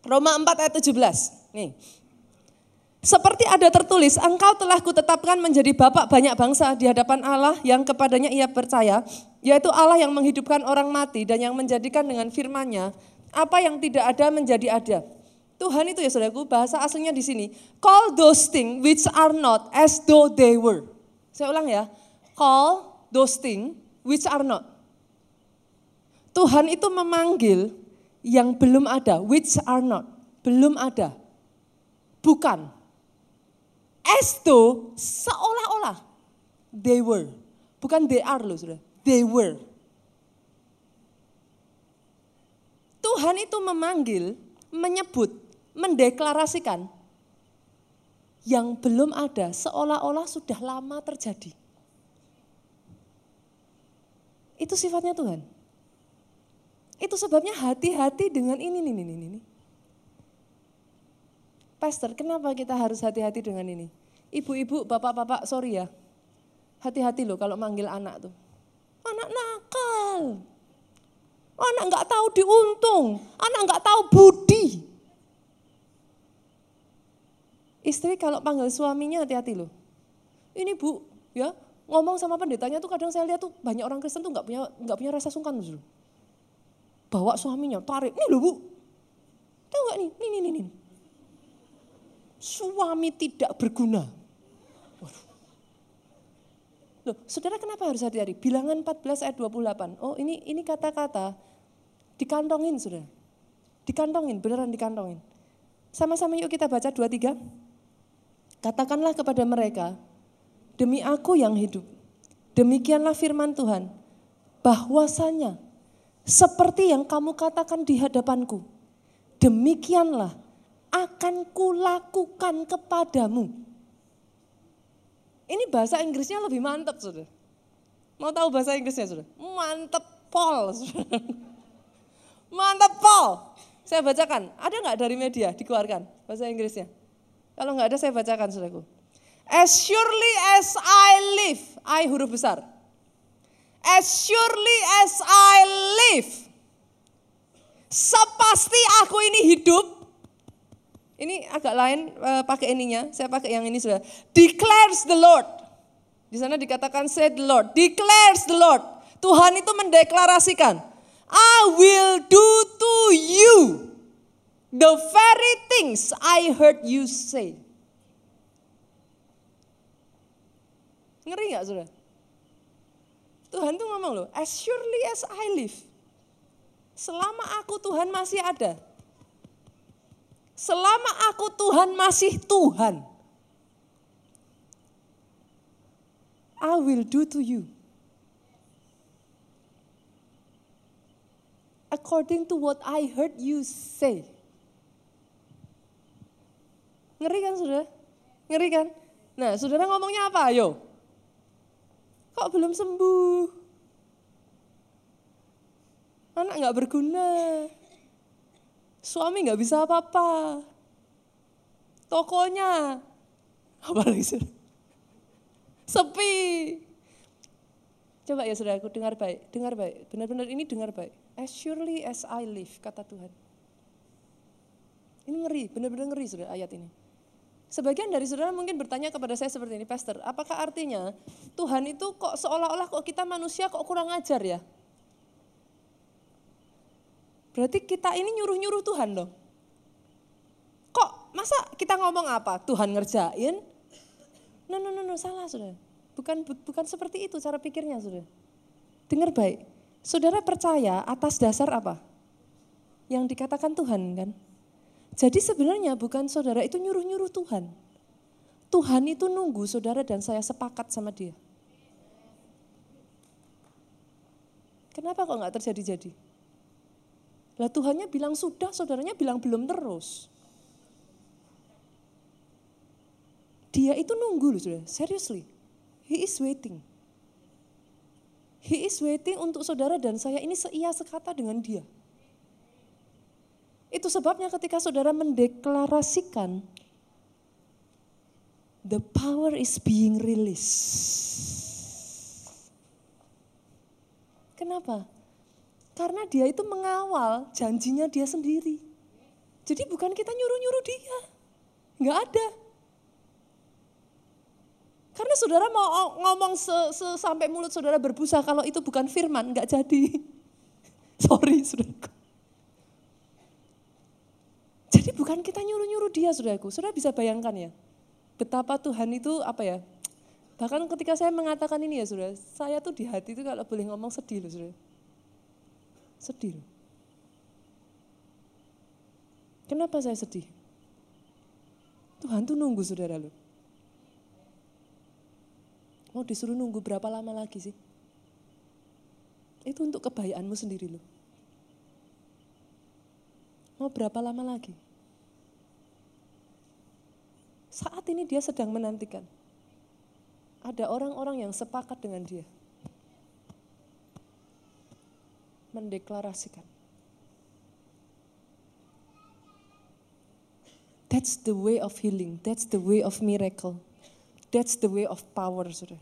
Roma 4 ayat 17. Nih. Seperti ada tertulis, engkau telah kutetapkan menjadi bapak banyak bangsa di hadapan Allah yang kepadanya ia percaya, yaitu Allah yang menghidupkan orang mati dan yang menjadikan dengan firman-Nya apa yang tidak ada menjadi ada. Tuhan itu ya saudaraku, bahasa aslinya di sini, call those things which are not as though they were. Saya ulang ya, call those things which are not. Tuhan itu memanggil yang belum ada, which are not, belum ada. Bukan, as though seolah-olah they were. Bukan they are loh sudah, they were. Tuhan itu memanggil, menyebut, mendeklarasikan yang belum ada seolah-olah sudah lama terjadi. Itu sifatnya Tuhan. Itu sebabnya hati-hati dengan ini, ini, ini, ini. Pastor, kenapa kita harus hati-hati dengan ini? Ibu-ibu, bapak-bapak, sorry ya. Hati-hati loh kalau manggil anak tuh. Anak nakal. Anak nggak tahu diuntung. Anak nggak tahu budi. Istri kalau panggil suaminya hati-hati loh. Ini bu, ya ngomong sama pendetanya tuh kadang saya lihat tuh banyak orang Kristen tuh nggak punya nggak punya rasa sungkan loh. Bawa suaminya tarik, nih loh bu, tahu nggak nih, nih nih nih. nih suami tidak berguna. Loh, saudara kenapa harus hati-hati? Bilangan 14 ayat 28. Oh ini ini kata-kata dikantongin saudara. Dikantongin, beneran dikantongin. Sama-sama yuk kita baca 23. Katakanlah kepada mereka, demi aku yang hidup, demikianlah firman Tuhan, bahwasanya seperti yang kamu katakan di hadapanku, demikianlah akan kulakukan kepadamu. Ini bahasa Inggrisnya lebih mantap, sudah. Mau tahu bahasa Inggrisnya, sudah? Mantep pol, sudah. Mantep pol. Saya bacakan, ada nggak dari media dikeluarkan bahasa Inggrisnya? Kalau nggak ada saya bacakan, saudaraku. As surely as I live, I huruf besar. As surely as I live, sepasti aku ini hidup, Ini agak lain uh, pakai ininya, saya pakai yang ini sudah. Declares the Lord. Di sana dikatakan said the Lord. Declares the Lord. Tuhan itu mendeklarasikan, I will do to you the very things I heard you say. Ngeri gak sudah? Tuhan tuh ngomong loh, as surely as I live. Selama aku Tuhan masih ada. Selama aku Tuhan masih Tuhan. I will do to you according to what I heard you say. Ngeri kan saudara? Ngeri kan? Nah saudara ngomongnya apa ayo? Kok belum sembuh? Anak nggak berguna. Suami nggak bisa apa-apa. Tokonya. Apa lagi saudara? Sepi. Coba ya saudaraku dengar baik, dengar baik. Benar-benar ini dengar baik. As surely as I live, kata Tuhan. Ini ngeri, benar-benar ngeri saudara ayat ini. Sebagian dari saudara mungkin bertanya kepada saya seperti ini, Pastor, apakah artinya Tuhan itu kok seolah-olah kok kita manusia kok kurang ajar ya? Berarti kita ini nyuruh-nyuruh Tuhan dong. Kok masa kita ngomong apa? Tuhan ngerjain? No, no, no, no salah saudara. Bukan bukan seperti itu cara pikirnya, Saudara. Dengar baik. Saudara percaya atas dasar apa? Yang dikatakan Tuhan kan? Jadi sebenarnya bukan saudara itu nyuruh-nyuruh Tuhan. Tuhan itu nunggu saudara dan saya sepakat sama dia. Kenapa kok nggak terjadi-jadi? Lah Tuhannya bilang sudah, saudaranya bilang belum terus. Dia itu nunggu loh saudara, seriously. He is waiting. He is waiting untuk saudara dan saya ini seia sekata dengan dia. Itu sebabnya ketika saudara mendeklarasikan, the power is being released. Kenapa? Karena dia itu mengawal janjinya dia sendiri. Jadi bukan kita nyuruh-nyuruh dia. Enggak ada. Karena saudara mau ngomong sampai mulut saudara berbusa kalau itu bukan firman, nggak jadi. Sorry saudaraku. Jadi bukan kita nyuruh-nyuruh dia saudaraku. Saudara bisa bayangkan ya, betapa Tuhan itu apa ya, bahkan ketika saya mengatakan ini ya saudara, saya tuh di hati itu kalau boleh ngomong sedih loh saudara. Sedih. Kenapa saya sedih? Tuhan tuh nunggu saudara loh. Mau disuruh nunggu berapa lama lagi sih? Itu untuk kebahagiaanmu sendiri loh. Mau berapa lama lagi? Saat ini dia sedang menantikan. Ada orang-orang yang sepakat dengan dia. Mendeklarasikan. That's the way of healing. That's the way of miracle. That's the way of power, saudara.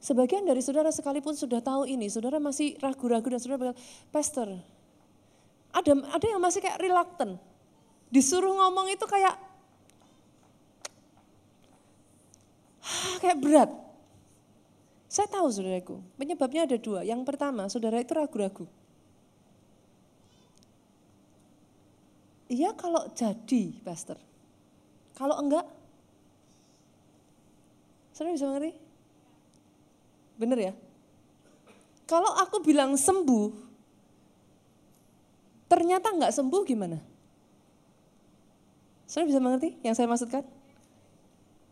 Sebagian dari saudara sekalipun sudah tahu ini, saudara masih ragu-ragu dan saudara bilang, Pastor, ada ada yang masih kayak reluctant. Disuruh ngomong itu kayak kayak berat. Saya tahu saudaraku, penyebabnya ada dua. Yang pertama, saudara itu ragu-ragu. Iya kalau jadi, pastor. Kalau enggak, Saudara bisa mengerti? Bener ya? Kalau aku bilang sembuh, ternyata nggak sembuh gimana? Saudara bisa mengerti yang saya maksudkan?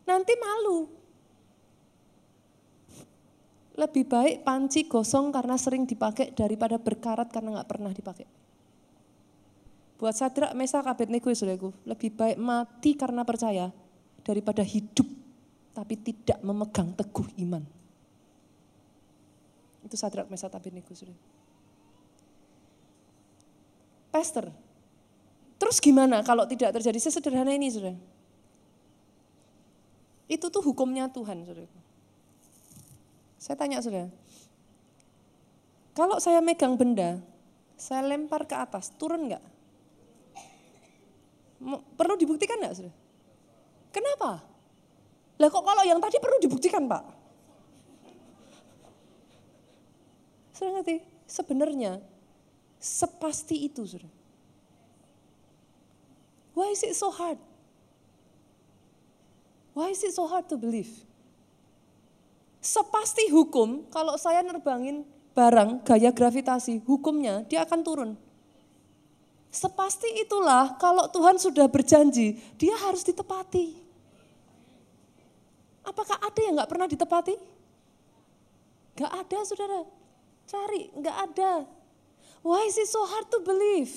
Nanti malu. Lebih baik panci gosong karena sering dipakai daripada berkarat karena nggak pernah dipakai. Buat Sadrak, Mesak, Abednego, saudaraku, lebih baik mati karena percaya daripada hidup tapi tidak memegang teguh iman. Itu Sadrak Mesat Abednego sudah. Pastor, terus gimana kalau tidak terjadi sesederhana ini sudah? Itu tuh hukumnya Tuhan sudah. Saya tanya sudah, kalau saya megang benda, saya lempar ke atas, turun nggak? Perlu dibuktikan enggak saudara? Kenapa? Lah kok kalau yang tadi perlu dibuktikan Pak? Saudara ngerti? Sebenarnya sepasti itu saudara. Why is it so hard? Why is it so hard to believe? Sepasti hukum kalau saya nerbangin barang gaya gravitasi, hukumnya dia akan turun. Sepasti itulah kalau Tuhan sudah berjanji, dia harus ditepati. Apakah ada yang nggak pernah ditepati? Gak ada saudara. Cari, nggak ada. Why is it so hard to believe?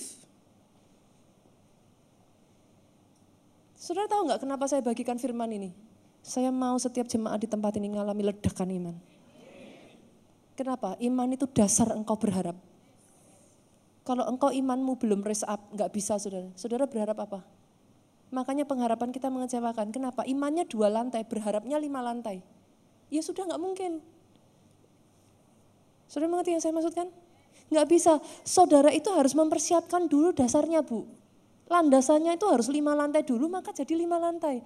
Saudara tahu nggak kenapa saya bagikan firman ini? Saya mau setiap jemaat di tempat ini mengalami ledakan iman. Kenapa? Iman itu dasar engkau berharap. Kalau engkau imanmu belum raise up, nggak bisa saudara. Saudara berharap apa? Makanya pengharapan kita mengecewakan. Kenapa? Imannya dua lantai, berharapnya lima lantai. Ya sudah nggak mungkin. Saudara mengerti yang saya maksudkan? Nggak bisa. Saudara itu harus mempersiapkan dulu dasarnya bu landasannya itu harus lima lantai dulu, maka jadi lima lantai.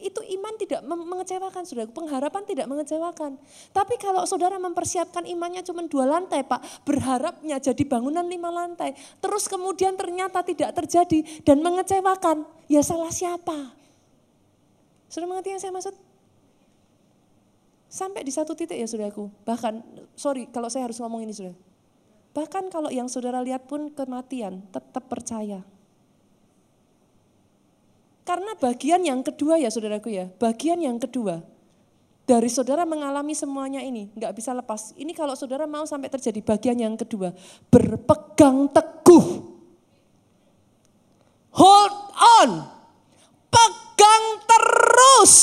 Itu iman tidak mengecewakan, saudara. Pengharapan tidak mengecewakan. Tapi kalau saudara mempersiapkan imannya cuma dua lantai, Pak, berharapnya jadi bangunan lima lantai, terus kemudian ternyata tidak terjadi dan mengecewakan, ya salah siapa? Sudah mengerti yang saya maksud? Sampai di satu titik ya saudaraku, bahkan, sorry kalau saya harus ngomong ini saudara. Bahkan kalau yang saudara lihat pun kematian, tetap percaya. Karena bagian yang kedua ya saudaraku ya, bagian yang kedua dari saudara mengalami semuanya ini, nggak bisa lepas. Ini kalau saudara mau sampai terjadi bagian yang kedua, berpegang teguh. Hold on. Pegang terus.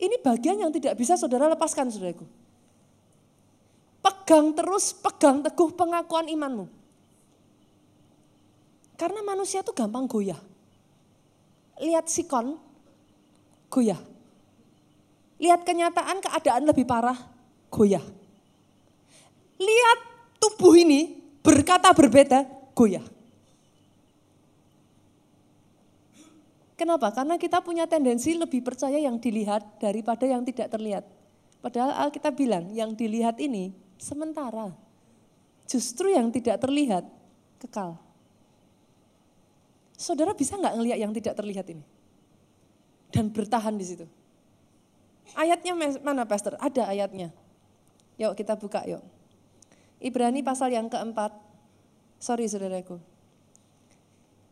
Ini bagian yang tidak bisa saudara lepaskan saudaraku. Pegang terus, pegang teguh pengakuan imanmu. Karena manusia itu gampang goyah lihat sikon, goyah. Lihat kenyataan keadaan lebih parah, goyah. Lihat tubuh ini berkata berbeda, goyah. Kenapa? Karena kita punya tendensi lebih percaya yang dilihat daripada yang tidak terlihat. Padahal Alkitab bilang yang dilihat ini sementara. Justru yang tidak terlihat kekal. Saudara bisa nggak ngelihat yang tidak terlihat ini? Dan bertahan di situ. Ayatnya mana Pastor? Ada ayatnya. Yuk kita buka yuk. Ibrani pasal yang keempat. Sorry saudaraku.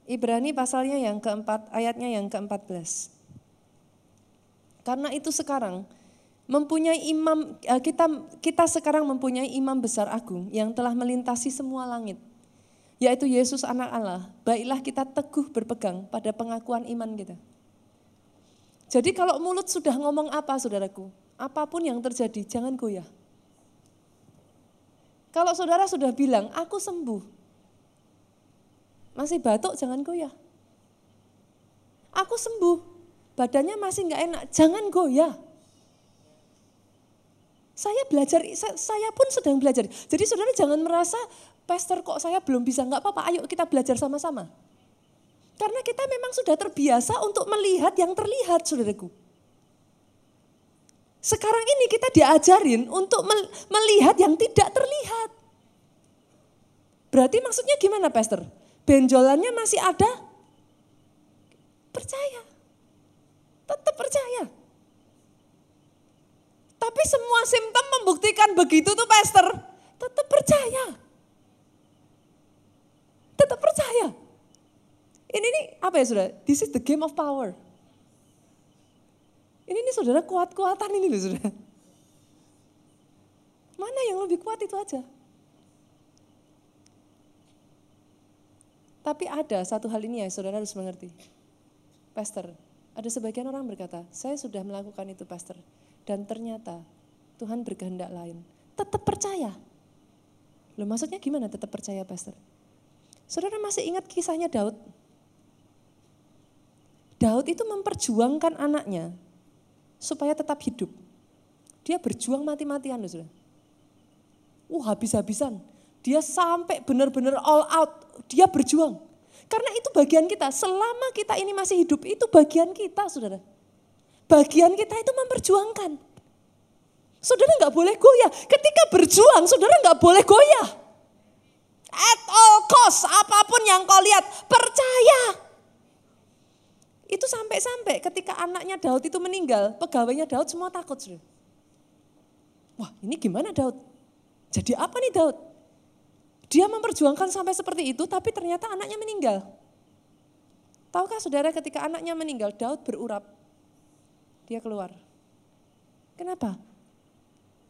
Ibrani pasalnya yang keempat, ayatnya yang keempat belas. Karena itu sekarang mempunyai imam eh, kita kita sekarang mempunyai imam besar agung yang telah melintasi semua langit yaitu Yesus anak Allah, baiklah kita teguh berpegang pada pengakuan iman kita. Jadi kalau mulut sudah ngomong apa saudaraku, apa pun yang terjadi jangan goyah. Kalau saudara sudah bilang, aku sembuh, masih batuk jangan goyah. Aku sembuh, badannya masih nggak enak, jangan goyah. Saya belajar, saya pun sedang belajar. Jadi saudara jangan merasa Pastor kok saya belum bisa, nggak apa-apa, ayo kita belajar sama-sama. Karena kita memang sudah terbiasa untuk melihat yang terlihat, saudaraku. Sekarang ini kita diajarin untuk melihat yang tidak terlihat. Berarti maksudnya gimana Pastor? Benjolannya masih ada? Percaya. Tetap percaya. Tapi semua simptom membuktikan begitu tuh Pastor. Tetap percaya tetap percaya. Ini nih apa ya saudara? This is the game of power. Ini nih saudara kuat-kuatan ini loh saudara. Mana yang lebih kuat itu aja. Tapi ada satu hal ini ya saudara harus mengerti. Pastor, ada sebagian orang berkata, saya sudah melakukan itu pastor. Dan ternyata Tuhan berkehendak lain. Tetap percaya. Loh maksudnya gimana tetap percaya pastor? Saudara masih ingat kisahnya Daud? Daud itu memperjuangkan anaknya supaya tetap hidup. Dia berjuang mati-matian saudara. Uh habis-habisan. Dia sampai benar-benar all out. Dia berjuang. Karena itu bagian kita. Selama kita ini masih hidup, itu bagian kita, saudara. Bagian kita itu memperjuangkan. Saudara nggak boleh goyah. Ketika berjuang, saudara nggak boleh goyah. At all cost, apa pun yang kau lihat, percaya. Itu sampai-sampai ketika anaknya Daud itu meninggal, pegawainya Daud semua takut. Saudara. Wah ini gimana Daud? Jadi apa nih Daud? Dia memperjuangkan sampai seperti itu, tapi ternyata anaknya meninggal. Tahukah saudara ketika anaknya meninggal, Daud berurap. Dia keluar. Kenapa?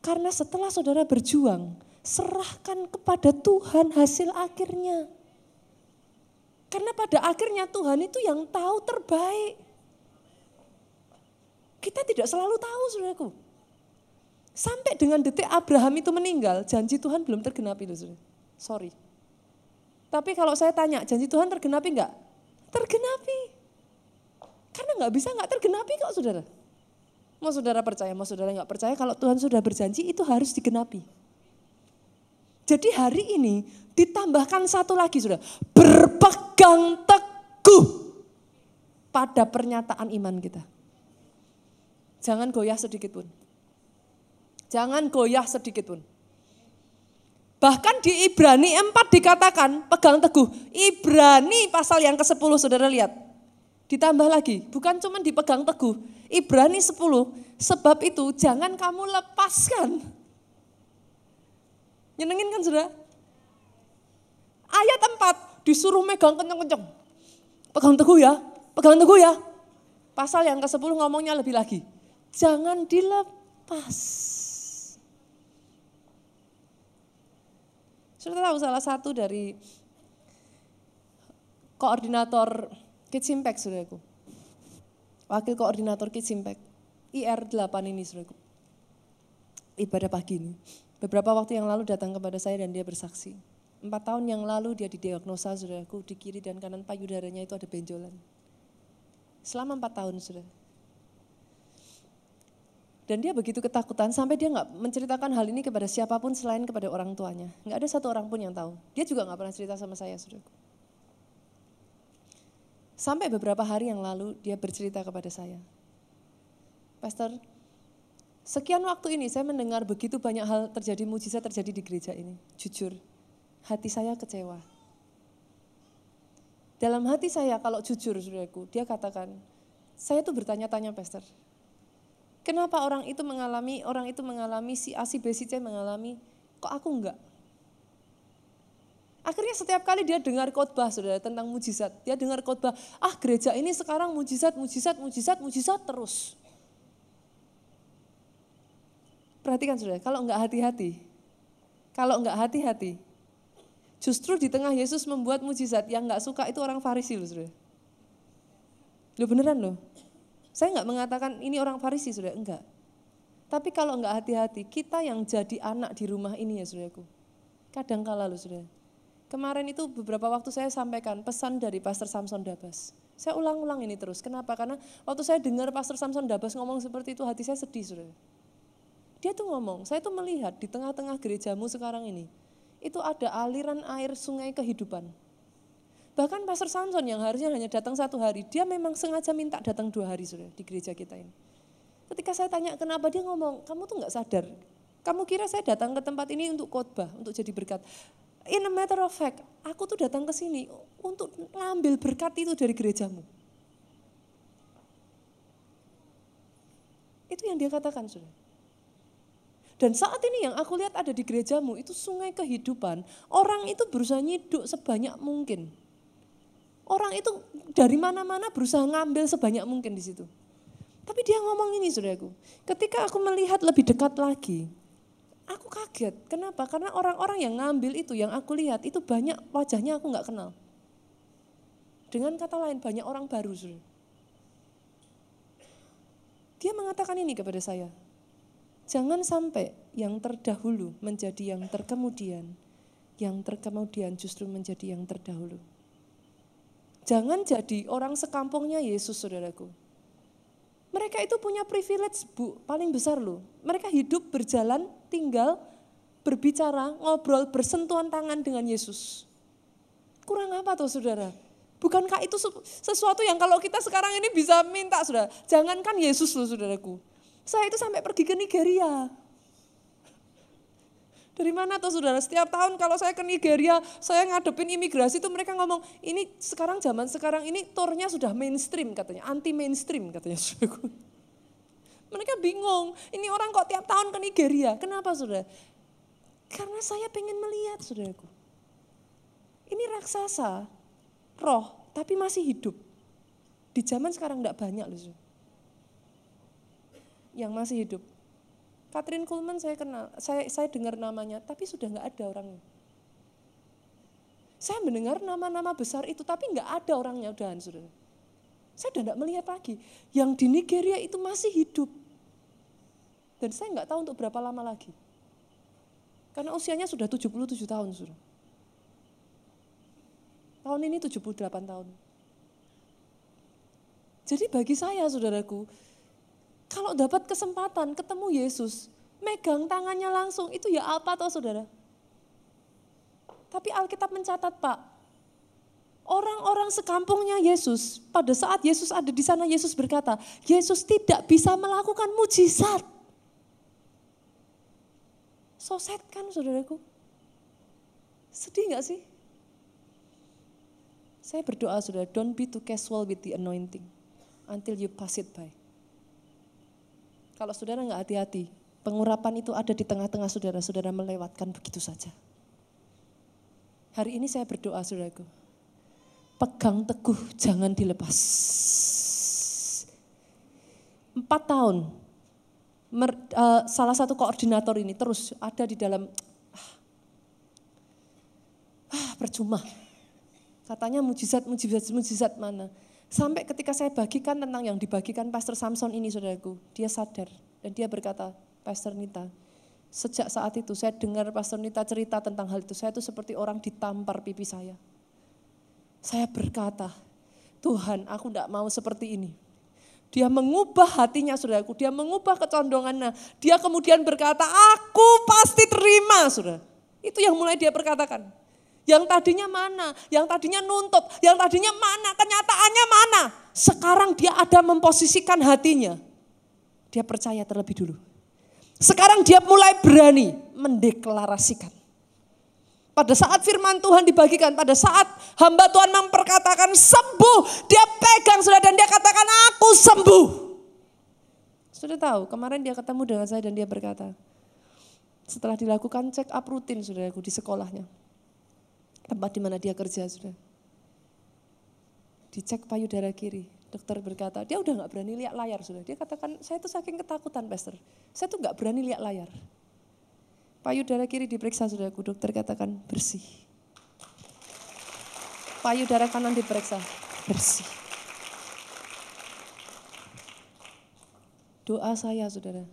Karena setelah saudara berjuang, serahkan kepada Tuhan hasil akhirnya. Karena pada akhirnya Tuhan itu yang tahu terbaik. Kita tidak selalu tahu saudaraku. Sampai dengan detik Abraham itu meninggal, janji Tuhan belum tergenapi saudara. Sorry. Tapi kalau saya tanya, janji Tuhan tergenapi enggak? Tergenapi. Karena enggak bisa enggak tergenapi kok saudara. Mau saudara percaya, mau saudara nggak percaya, kalau Tuhan sudah berjanji itu harus digenapi. Jadi hari ini ditambahkan satu lagi sudah berpegang teguh pada pernyataan iman kita. Jangan goyah sedikit pun. Jangan goyah sedikit pun. Bahkan di Ibrani 4 dikatakan pegang teguh. Ibrani pasal yang ke-10 saudara lihat. Ditambah lagi, bukan cuma dipegang teguh. Ibrani 10, sebab itu jangan kamu lepaskan. Nyenengin kan sudah? Ayat 4, disuruh megang kenceng-kenceng. Pegang teguh ya, pegang teguh ya. Pasal yang ke-10 ngomongnya lebih lagi. Jangan dilepas. Sudah tahu salah satu dari koordinator Kids Impact, saudaraku. Wakil koordinator Kids Impact. IR 8 ini, saudaraku. Ibadah pagi ini. Beberapa waktu yang lalu datang kepada saya dan dia bersaksi. Empat tahun yang lalu dia didiagnosa, saudaraku, di kiri dan kanan payudaranya itu ada benjolan. Selama empat tahun, saudara. Dan dia begitu ketakutan sampai dia nggak menceritakan hal ini kepada siapa pun selain kepada orang tuanya. Nggak ada satu orang pun yang tahu. Dia juga nggak pernah cerita sama saya, saudaraku. Sampai beberapa hari yang lalu dia bercerita kepada saya. Pastor, sekian waktu ini saya mendengar begitu banyak hal terjadi mujizat terjadi di gereja ini. Jujur, hati saya kecewa. Dalam hati saya kalau jujur saudaraku, dia katakan, saya tuh bertanya-tanya pastor, kenapa orang itu mengalami, orang itu mengalami, si A, si B, si C mengalami, kok aku enggak? Akhirnya setiap kali dia dengar khotbah saudara tentang mujizat, dia dengar khotbah, ah gereja ini sekarang mujizat, mujizat, mujizat, mujizat terus. Perhatikan saudara, kalau enggak hati-hati, kalau enggak hati-hati, justru di tengah Yesus membuat mujizat yang enggak suka itu orang Farisi loh saudara. Lo beneran loh. Saya enggak mengatakan ini orang Farisi saudara, enggak. Tapi kalau enggak hati-hati, kita yang jadi anak di rumah ini ya saudaraku. Kadang kala loh saudara Kemarin itu beberapa waktu saya sampaikan pesan dari Pastor Samson Dabas. Saya ulang-ulang ini terus. Kenapa? Karena waktu saya dengar Pastor Samson Dabas ngomong seperti itu, hati saya sedih, saudara. Dia tuh ngomong, saya tuh melihat di tengah-tengah gerejamu sekarang ini, itu ada aliran air sungai kehidupan. Bahkan Pastor Samson yang harusnya hanya datang satu hari, dia memang sengaja minta datang dua hari sudah di gereja kita ini. Ketika saya tanya kenapa, dia ngomong, kamu tuh nggak sadar. Kamu kira saya datang ke tempat ini untuk khotbah, untuk jadi berkat in a matter of fact, aku tuh datang ke sini untuk ngambil berkat itu dari gerejamu. Itu yang dia katakan, sudah. Dan saat ini yang aku lihat ada di gerejamu itu sungai kehidupan. Orang itu berusaha nyiduk sebanyak mungkin. Orang itu dari mana-mana berusaha ngambil sebanyak mungkin di situ. Tapi dia ngomong ini saudaraku, ketika aku melihat lebih dekat lagi, Aku kaget. Kenapa? Karena orang-orang yang ngambil itu, yang aku lihat, itu banyak wajahnya aku nggak kenal. Dengan kata lain, banyak orang baru. Dia mengatakan ini kepada saya. Jangan sampai yang terdahulu menjadi yang terkemudian. Yang terkemudian justru menjadi yang terdahulu. Jangan jadi orang sekampungnya Yesus, saudaraku. Mereka itu punya privilege bu, paling besar loh. Mereka hidup berjalan, tinggal, berbicara, ngobrol, bersentuhan tangan dengan Yesus. Kurang apa tuh saudara? Bukankah itu sesuatu yang kalau kita sekarang ini bisa minta, sudah. Jangankan Yesus loh, saudaraku. Saya itu sampai pergi ke Nigeria. Dari mana tuh saudara? Setiap tahun kalau saya ke Nigeria, saya ngadepin imigrasi itu mereka ngomong, ini sekarang zaman sekarang ini turnya sudah mainstream katanya, anti mainstream katanya saudaraku. Mereka bingung, ini orang kok tiap tahun ke Nigeria. Kenapa saudara? Karena saya pengen melihat saudaraku. Ini raksasa, roh, tapi masih hidup. Di zaman sekarang tidak banyak loh. Yang masih hidup. Catherine Kuhlman saya kenal, saya, saya dengar namanya, tapi sudah nggak ada orangnya. Saya mendengar nama-nama besar itu, tapi nggak ada orangnya udahan saudara. Saya sudah tidak melihat lagi. Yang di Nigeria itu masih hidup. Dan saya nggak tahu untuk berapa lama lagi. Karena usianya sudah 77 tahun sudah. Tahun ini 78 tahun. Jadi bagi saya saudaraku, kalau dapat kesempatan ketemu Yesus, megang tangannya langsung, itu ya apa toh saudara? Tapi Alkitab mencatat Pak, orang-orang sekampungnya Yesus, pada saat Yesus ada di sana, Yesus berkata, Yesus tidak bisa melakukan mujizat. So sad kan saudaraku? Sedih gak sih? Saya berdoa saudara, don't be too casual with the anointing until you pass it by. Kalau saudara nggak hati-hati, pengurapan itu ada di tengah-tengah saudara, saudara melewatkan begitu saja. Hari ini saya berdoa saudaraku, pegang teguh jangan dilepas. Empat tahun, mer, uh, salah satu koordinator ini terus ada di dalam, ah, ah percuma, Katanya mujizat, mujizat, mujizat mana. Sampai ketika saya bagikan tentang yang dibagikan Pastor Samson ini saudaraku, dia sadar dan dia berkata, Pastor Nita, sejak saat itu saya dengar Pastor Nita cerita tentang hal itu, saya itu seperti orang ditampar pipi saya. Saya berkata, Tuhan aku tidak mau seperti ini. Dia mengubah hatinya saudaraku, dia mengubah kecondongannya. Dia kemudian berkata, aku pasti terima saudara. Itu yang mulai dia perkatakan. Yang tadinya mana? Yang tadinya nuntut, yang tadinya mana? Kenyataannya mana? Sekarang dia ada memposisikan hatinya. Dia percaya terlebih dulu. Sekarang dia mulai berani mendeklarasikan. Pada saat firman Tuhan dibagikan, pada saat hamba Tuhan memperkatakan sembuh, dia pegang sudah dan dia katakan aku sembuh. Sudah tahu, kemarin dia ketemu dengan saya dan dia berkata, setelah dilakukan check up rutin sudah aku di sekolahnya tempat di mana dia kerja sudah. Dicek payudara kiri, dokter berkata, dia udah nggak berani lihat layar sudah. Dia katakan, saya itu saking ketakutan pastor, saya tuh nggak berani lihat layar. Payudara kiri diperiksa sudah, dokter katakan bersih. Payudara kanan diperiksa, bersih. Doa saya saudara,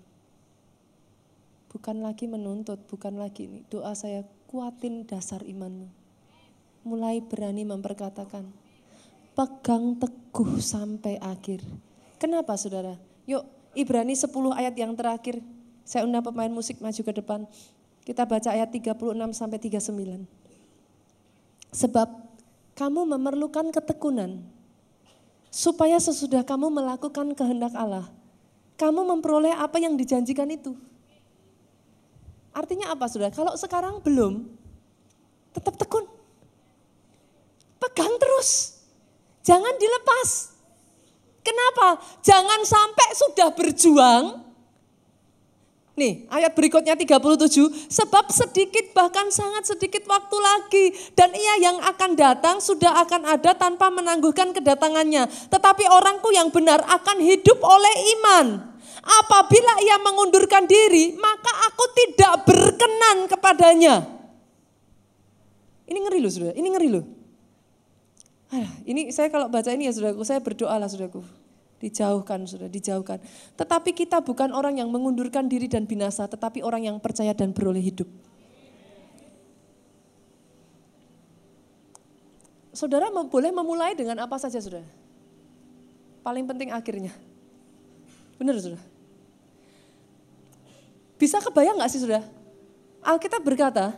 bukan lagi menuntut, bukan lagi ini. Doa saya kuatin dasar imanmu mulai berani memperkatakan. Pegang teguh sampai akhir. Kenapa saudara? Yuk Ibrani 10 ayat yang terakhir. Saya undang pemain musik maju ke depan. Kita baca ayat 36 sampai 39. Sebab kamu memerlukan ketekunan supaya sesudah kamu melakukan kehendak Allah, kamu memperoleh apa yang dijanjikan itu. Artinya apa saudara? Kalau sekarang belum, tetap tekun. Pegang terus. Jangan dilepas. Kenapa? Jangan sampai sudah berjuang. Nih, ayat berikutnya 37, sebab sedikit bahkan sangat sedikit waktu lagi dan ia yang akan datang sudah akan ada tanpa menangguhkan kedatangannya. Tetapi orangku yang benar akan hidup oleh iman. Apabila ia mengundurkan diri, maka aku tidak berkenan kepadanya. Ini ngeri loh, Saudara. Ini ngeri loh. Ini saya kalau baca ini ya saudaraku, saya berdoa lah saudaraku. Dijauhkan, sudah dijauhkan. Tetapi kita bukan orang yang mengundurkan diri dan binasa, tetapi orang yang percaya dan beroleh hidup. Saudara boleh memulai dengan apa saja saudara. Paling penting akhirnya. Benar saudara? Bisa kebayang gak sih saudara? Alkitab berkata,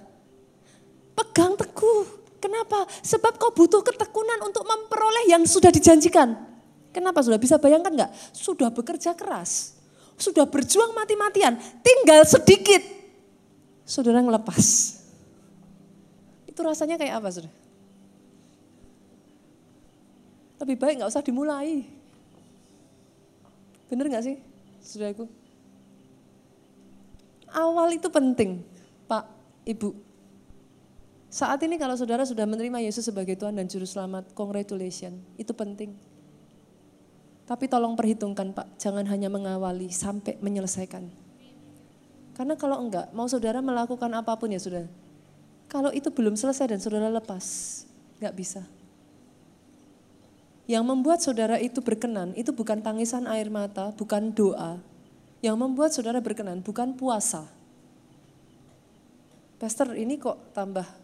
pegang teguh Kenapa? Sebab kau butuh ketekunan untuk memperoleh yang sudah dijanjikan. Kenapa sudah bisa bayangkan nggak? Sudah bekerja keras, sudah berjuang mati-matian, tinggal sedikit. Saudara ngelepas. Itu rasanya kayak apa saudara? Lebih baik nggak usah dimulai. Bener nggak sih, saudaraku? Awal itu penting, Pak, Ibu. Saat ini kalau saudara sudah menerima Yesus sebagai Tuhan dan Juru Selamat, congratulations, itu penting. Tapi tolong perhitungkan Pak, jangan hanya mengawali sampai menyelesaikan. Karena kalau enggak, mau saudara melakukan apa pun ya saudara. Kalau itu belum selesai dan saudara lepas, enggak bisa. Yang membuat saudara itu berkenan, itu bukan tangisan air mata, bukan doa. Yang membuat saudara berkenan, bukan puasa. Pastor ini kok tambah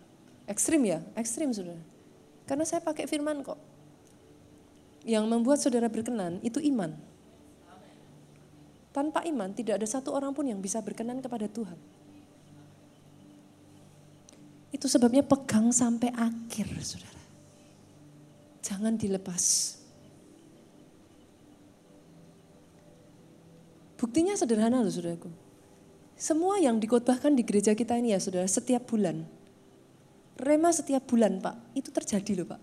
ekstrim ya? Ekstrim saudara. Karena saya pakai firman kok. Yang membuat saudara berkenan itu iman. Tanpa iman tidak ada satu orang pun yang bisa berkenan kepada Tuhan. Itu sebabnya pegang sampai akhir saudara. Jangan dilepas. Buktinya sederhana loh saudaraku. Semua yang dikotbahkan di gereja kita ini ya saudara setiap bulan. Rema setiap bulan pak, itu terjadi loh pak.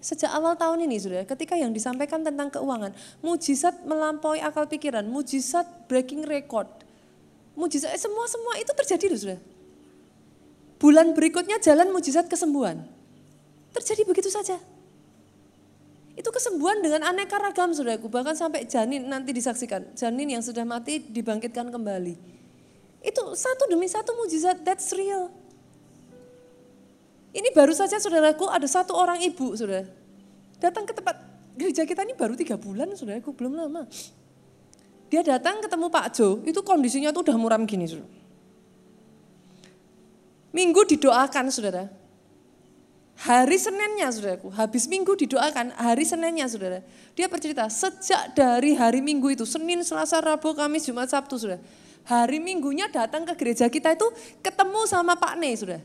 Sejak awal tahun ini saudara, ketika yang disampaikan tentang keuangan, mujizat melampaui akal pikiran, mujizat breaking record, mujizat eh, semua semua itu terjadi loh saudara. Bulan berikutnya jalan mujizat kesembuhan. Terjadi begitu saja. Itu kesembuhan dengan aneka ragam saudaraku, bahkan sampai janin nanti disaksikan. Janin yang sudah mati dibangkitkan kembali. Itu satu demi satu mujizat, that's real. Ini baru saja saudaraku ada satu orang ibu saudara. Datang ke tempat gereja kita ini baru tiga bulan saudaraku, belum lama. Dia datang ketemu Pak Jo, itu kondisinya tuh udah muram gini saudara. Minggu didoakan saudara, Hari Seninnya saudaraku, habis minggu didoakan, hari Seninnya saudara. Dia bercerita, sejak dari hari minggu itu, Senin, Selasa, Rabu, Kamis, Jumat, Sabtu saudara. Hari minggunya datang ke gereja kita itu ketemu sama Pak Ne saudara.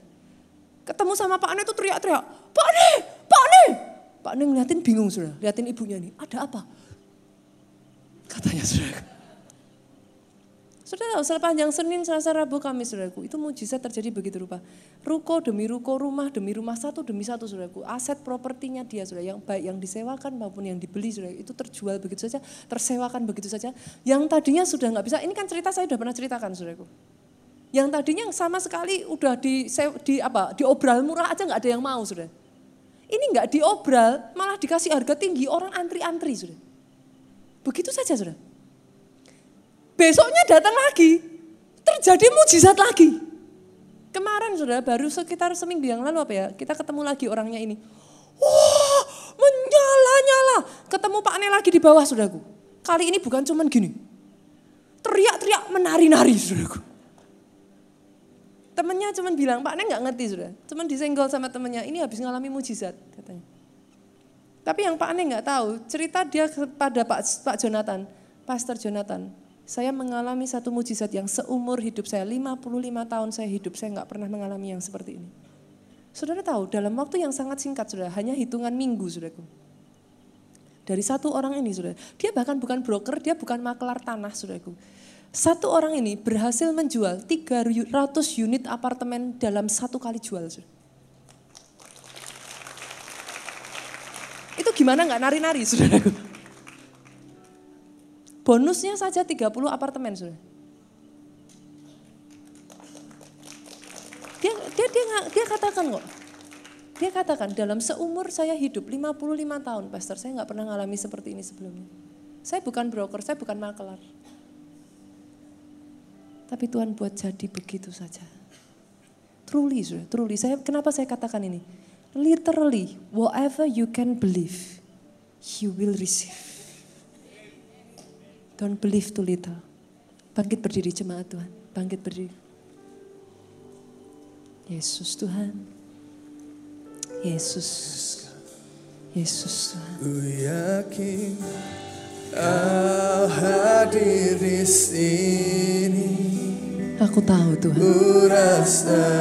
Ketemu sama Pak Ne itu teriak-teriak, Pak Ne, Pak Ne. Pak Ne ngeliatin bingung saudara, liatin ibunya nih, ada apa? Katanya saudara. Sudah tahu sepanjang Senin, Selasa, Rabu, Kamis, saudaraku, itu mujizat terjadi begitu rupa. Ruko demi ruko, rumah demi rumah, satu demi satu, saudaraku. Aset propertinya dia, saudara, yang baik yang disewakan maupun yang dibeli, saudara, itu terjual begitu saja, tersewakan begitu saja. Yang tadinya sudah nggak bisa, ini kan cerita saya sudah pernah ceritakan, saudaraku. Yang tadinya sama sekali udah di, di apa, diobral murah aja nggak ada yang mau, saudara. Ini nggak diobral, malah dikasih harga tinggi, orang antri-antri, saudara. Begitu saja, saudara. Besoknya datang lagi, terjadi mujizat lagi. Kemarin sudah baru sekitar seminggu yang lalu apa ya, kita ketemu lagi orangnya ini. Wah, menyala-nyala. Ketemu Pak Ne lagi di bawah saudaraku. Kali ini bukan cuman gini. Teriak-teriak menari-nari saudaraku. Temennya cuman bilang, Pak Ne nggak ngerti sudah. Cuman disenggol sama temennya, ini habis ngalami mujizat katanya. Tapi yang Pak Ne nggak tahu, cerita dia kepada Pak, Pak Jonathan, Pastor Jonathan, saya mengalami satu mujizat yang seumur hidup saya, 55 tahun saya hidup, saya nggak pernah mengalami yang seperti ini. Saudara tahu, dalam waktu yang sangat singkat, saudara, hanya hitungan minggu, saudaraku. Dari satu orang ini, saudara, dia bahkan bukan broker, dia bukan makelar tanah, saudaraku. Satu orang ini berhasil menjual 300 unit apartemen dalam satu kali jual. Saudara. Itu gimana nggak nari-nari, saudaraku? Bonusnya saja 30 apartemen sudah. Dia, dia, dia, dia katakan kok, dia katakan dalam seumur saya hidup 55 tahun pastor, saya nggak pernah ngalami seperti ini sebelumnya. Saya bukan broker, saya bukan makelar. Tapi Tuhan buat jadi begitu saja. Truly, truly. Saya kenapa saya katakan ini? Literally, whatever you can believe, you will receive. Don't believe too little. Bangkit berdiri jemaat Tuhan. Bangkit berdiri. Yesus Tuhan. Yesus. Yesus Tuhan. Ku yakin kau hadir di sini. Aku tahu Tuhan. Ku rasakan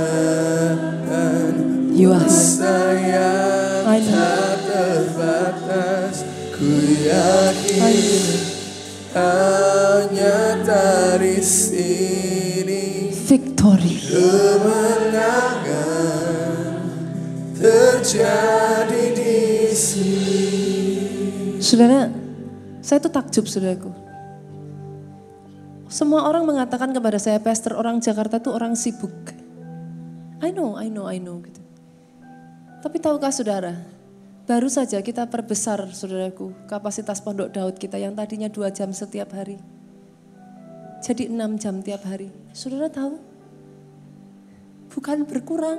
You are sayang I know. tak terbatas Ku yakin hanya dari sini Victory. Kemenangan terjadi di sini Saudara, saya tuh takjub saudaraku. Semua orang mengatakan kepada saya, Pastor orang Jakarta tuh orang sibuk. I know, I know, I know gitu. Tapi tahukah saudara, baru saja kita perbesar saudaraku kapasitas pondok Daud kita yang tadinya dua jam setiap hari. Jadi enam jam tiap hari. Saudara tahu? Bukan berkurang,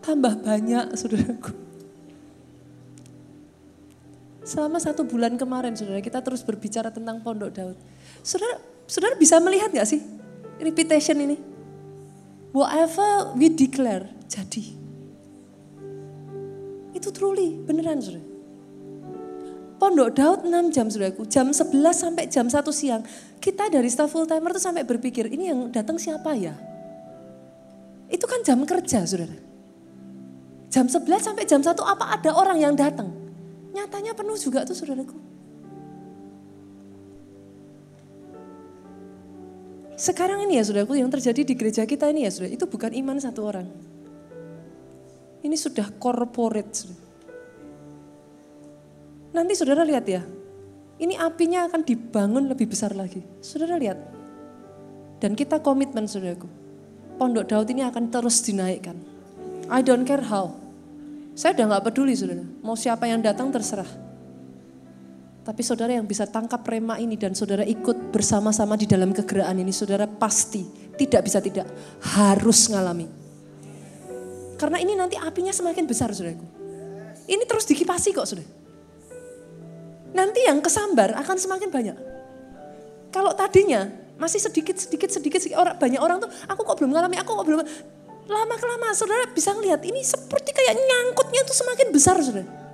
tambah banyak saudaraku. Selama satu bulan kemarin, saudara, kita terus berbicara tentang Pondok Daud. Saudara, saudara bisa melihat nggak sih repetition ini? Whatever we declare, jadi. Itu truly, beneran saudara. Pondok Daud 6 jam saudaraku, jam 11 sampai jam 1 siang. Kita dari staff full timer tuh sampai berpikir, ini yang datang siapa ya? Itu kan jam kerja saudara. Jam 11 sampai jam 1 apa ada orang yang datang? Nyatanya penuh juga tuh saudaraku. Sekarang ini ya saudaraku yang terjadi di gereja kita ini ya saudara, itu bukan iman satu orang. Ini sudah corporate. Saudara. Nanti saudara lihat ya, ini apinya akan dibangun lebih besar lagi. Saudara lihat. Dan kita komitmen saudaraku, Pondok Daud ini akan terus dinaikkan. I don't care how. Saya udah nggak peduli saudara, mau siapa yang datang terserah. Tapi saudara yang bisa tangkap rema ini dan saudara ikut bersama-sama di dalam kegeraan ini, saudara pasti tidak bisa tidak harus ngalami. Karena ini nanti apinya semakin besar saudaraku. Ini terus dikipasi kok saudara. Nanti yang kesambar akan semakin banyak. Kalau tadinya masih sedikit sedikit sedikit, sedikit orang banyak orang tuh aku kok belum ngalami, aku kok belum lama kelamaan saudara bisa ngelihat ini seperti kayak nyangkutnya tuh semakin besar saudara.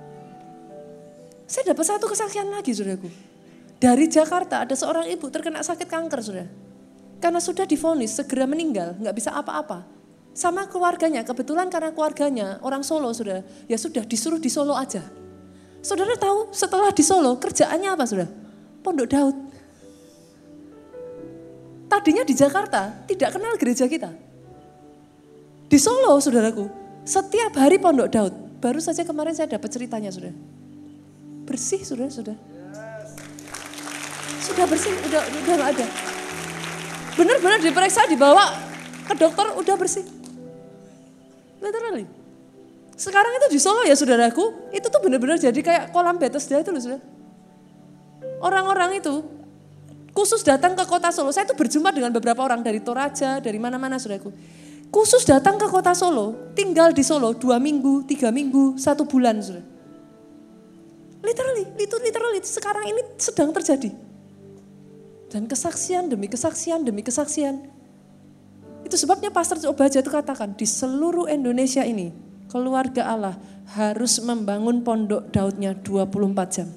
Saya dapat satu kesaksian lagi saudaraku. Dari Jakarta ada seorang ibu terkena sakit kanker saudara. Karena sudah difonis segera meninggal, nggak bisa apa-apa. Sama keluarganya, kebetulan karena keluarganya orang Solo saudara, ya sudah disuruh di Solo aja. Saudara tahu setelah di Solo kerjaannya apa saudara? Pondok Daud. Tadinya di Jakarta tidak kenal gereja kita. Di Solo saudaraku, setiap hari Pondok Daud. Baru saja kemarin saya dapat ceritanya saudara. Bersih saudara, sudah. Sudah bersih, udah udah gak ada. Benar-benar diperiksa, dibawa ke dokter, udah bersih. Literally. Sekarang itu di Solo ya saudaraku, itu tuh benar-benar jadi kayak kolam Bethesda itu loh saudara. Orang-orang itu khusus datang ke kota Solo. Saya tuh berjumpa dengan beberapa orang dari Toraja, dari mana-mana saudaraku. Khusus datang ke kota Solo, tinggal di Solo dua minggu, tiga minggu, satu bulan saudara. Literally, itu literally sekarang ini sedang terjadi. Dan kesaksian demi kesaksian demi kesaksian. Itu sebabnya Pastor Obaja itu katakan di seluruh Indonesia ini keluarga Allah harus membangun pondok Daudnya 24 jam.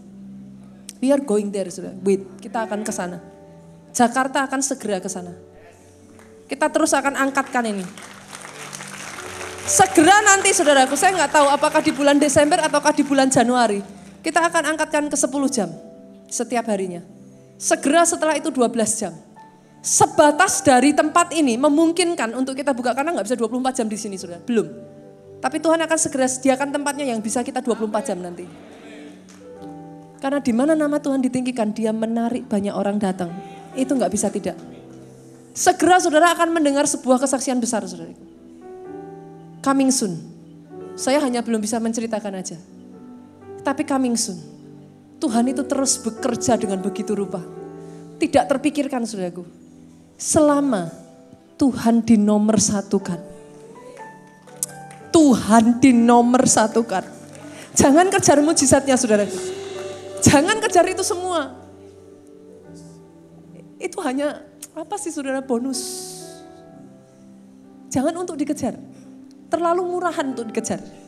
We are going there sudah. Wait, kita akan ke sana. Jakarta akan segera ke sana. Kita terus akan angkatkan ini. Segera nanti saudaraku, saya nggak tahu apakah di bulan Desember ataukah di bulan Januari. Kita akan angkatkan ke 10 jam setiap harinya. Segera setelah itu 12 jam. Sebatas dari tempat ini memungkinkan untuk kita buka karena nggak bisa 24 jam di sini sudah, belum. Tapi Tuhan akan segera sediakan tempatnya yang bisa kita 24 jam nanti. Karena di mana nama Tuhan ditinggikan, dia menarik banyak orang datang. Itu nggak bisa tidak. Segera saudara akan mendengar sebuah kesaksian besar saudara. Coming soon. Saya hanya belum bisa menceritakan aja. Tapi coming soon. Tuhan itu terus bekerja dengan begitu rupa. Tidak terpikirkan saudaraku. Selama Tuhan dinomor satukan. Tuhan dinomor satukan. Jangan kejar mujizatnya saudaraku. Jangan kejar itu semua. Itu hanya apa sih saudara bonus. Jangan untuk dikejar. Terlalu murahan untuk dikejar.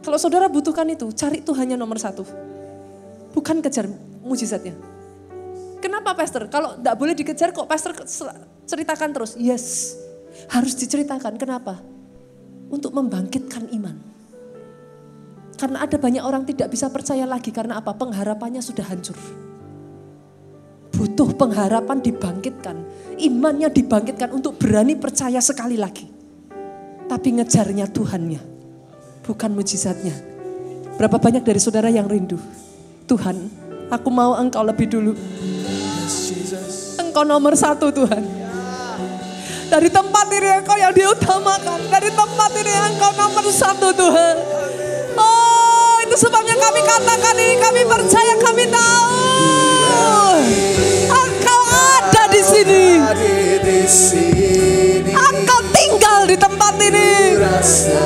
Kalau saudara butuhkan itu, cari Tuhannya nomor satu. Bukan kejar mujizatnya. Kenapa pastor? Kalau tidak boleh dikejar kok pastor ceritakan terus? Yes, harus diceritakan. Kenapa? untuk membangkitkan iman. Karena ada banyak orang tidak bisa percaya lagi karena apa? Pengharapannya sudah hancur. Butuh pengharapan dibangkitkan, imannya dibangkitkan untuk berani percaya sekali lagi. Tapi ngejarnya Tuhannya, bukan mujizatnya. Berapa banyak dari saudara yang rindu? Tuhan, aku mau engkau lebih dulu. Engkau nomor satu Tuhan. Dari tempat ini engkau yang diutamakan. Dari tempat ini engkau nomor satu Tuhan. Oh itu sebabnya kami katakan ini. Kami percaya kami tahu. Engkau ada di sini. Engkau tinggal di tempat ini. rasa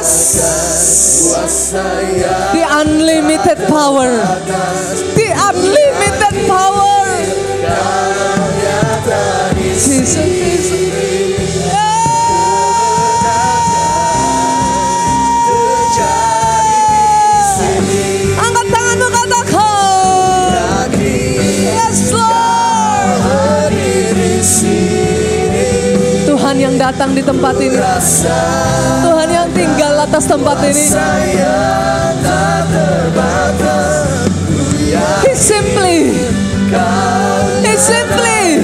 Yes. The unlimited power. The unlimited power. Jesus, Tuhan yang datang di tempat ini. Tuhan yang tinggal atas tempat ini. terbatas He simply, he simply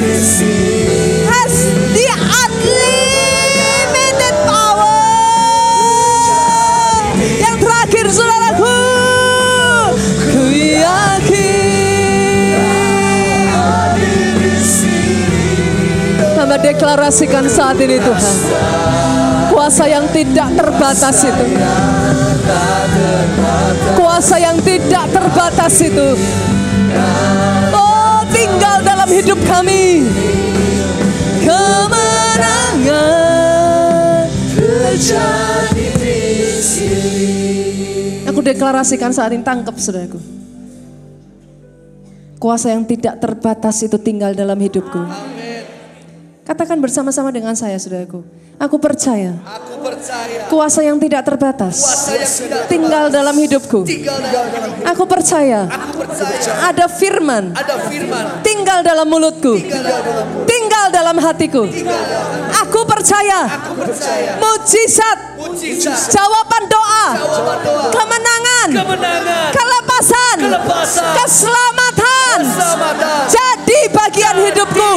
has the unlimited power. Yang terakhir saudaraku, ku yakin. Hamba deklarasikan saat ini Tuhan. Kuasa yang tidak terbatas itu. Kuasa yang tidak terbatas itu. Oh tinggal dalam hidup kami. Kemenangan terjadi di sini Aku deklarasikan saat ini tangkap saudaraku. Kuasa yang tidak terbatas itu tinggal dalam hidupku. Katakan bersama-sama dengan saya saudaraku. Aku percaya. Aku percaya. Kuasa yang tidak terbatas kuasa yang tidak tinggal dalam hidupku. tinggal dalam hidup Aku percaya. Aku percaya. Ada firman. Ada firman. Tinggal dalam mulutku, tinggal dalam tinggal dalam hatiku. Aku percaya. Aku percaya. Mujizat, mujizat. Jawaban doa, jawaban doa. Kemenangan, kemenangan. Kelepasan, Kelepasan. keselamatan keselamatan jadi bagian hidupku.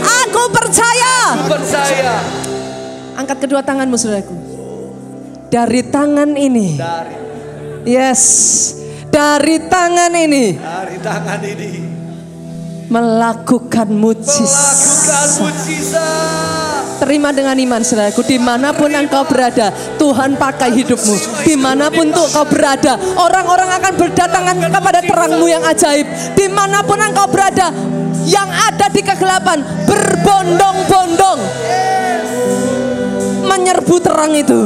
Aku percaya. Angkat kedua tanganmu saudaraku. Dari tangan ini. Yes. Dari tangan ini dari tangan ini melakukan mujizat. melakukan mujizat Terima dengan iman saudaraku. Di mana pun engkau berada Tuhan pakai hidupmu. Di mana pun tuh kau berada Orang-orang akan berdatangan kepada terangmu yang ajaib. Di mana pun engkau berada Yang ada di kegelapan Berbondong-bondong. Menyerbu terang itu.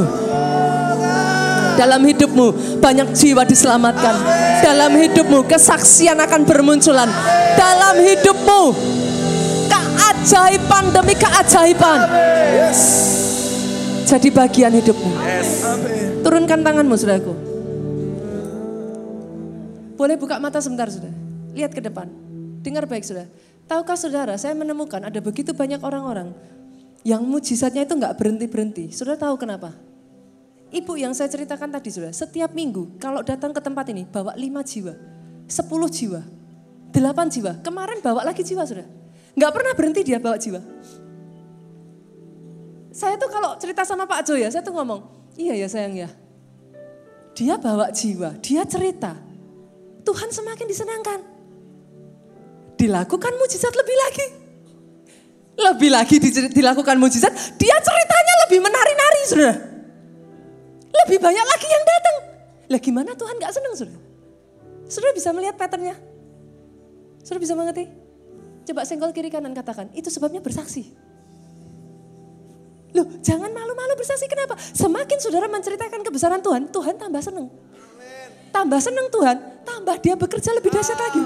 Dalam hidupmu banyak jiwa diselamatkan. Dalam hidupmu kesaksian akan bermunculan. Dalam hidupmu keajaiban demi keajaiban. Jadi bagian hidupmu. Turunkan tanganmu, saudaraku. Boleh buka mata sebentar, saudara. Lihat ke depan. Dengar baik, saudara. Tahukah saudara, saya menemukan ada begitu banyak orang-orang yang mujizatnya itu nggak berhenti-berhenti. Saudara tahu kenapa? Ibu yang saya ceritakan tadi, saudara, setiap minggu kalau datang ke tempat ini bawa lima jiwa, sepuluh jiwa, delapan jiwa. Kemarin bawa lagi jiwa, saudara. Nggak pernah berhenti dia bawa jiwa. Saya tuh kalau cerita sama Pak Jo ya, saya tuh ngomong, iya ya sayang ya. Dia bawa jiwa, dia cerita. Tuhan semakin disenangkan. Dilakukan mujizat lebih lagi. Lebih lagi di- dilakukan mujizat, dia ceritanya lebih menari-nari, saudara. Lebih banyak lagi yang datang. Lah gimana Tuhan gak senang, saudara? Saudara bisa melihat patternnya? Saudara bisa mengerti? Coba senggol kiri kanan katakan, itu sebabnya bersaksi. Loh jangan malu-malu bersaksi, kenapa? Semakin saudara menceritakan kebesaran Tuhan, Tuhan tambah senang. Tambah senang Tuhan, tambah dia bekerja lebih dahsyat lagi.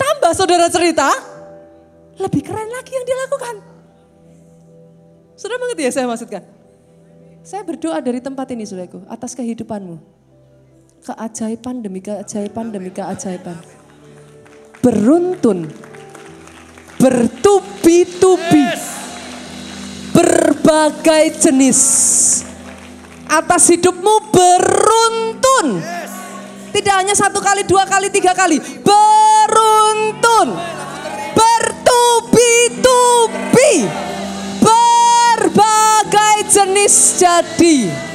Tambah saudara cerita, lebih keren lagi yang dia lakukan. Saudara mengerti ya saya maksudkan? Saya berdoa dari tempat ini saudaraku, atas kehidupanmu. Keajaiban demi keajaiban demi keajaiban. Beruntun, bertubi-tubi, berbagai jenis atas hidupmu beruntun. Tidak hanya satu kali, dua kali, tiga kali. Beruntun. Bertubi-tubi. Berbagai jenis jadi.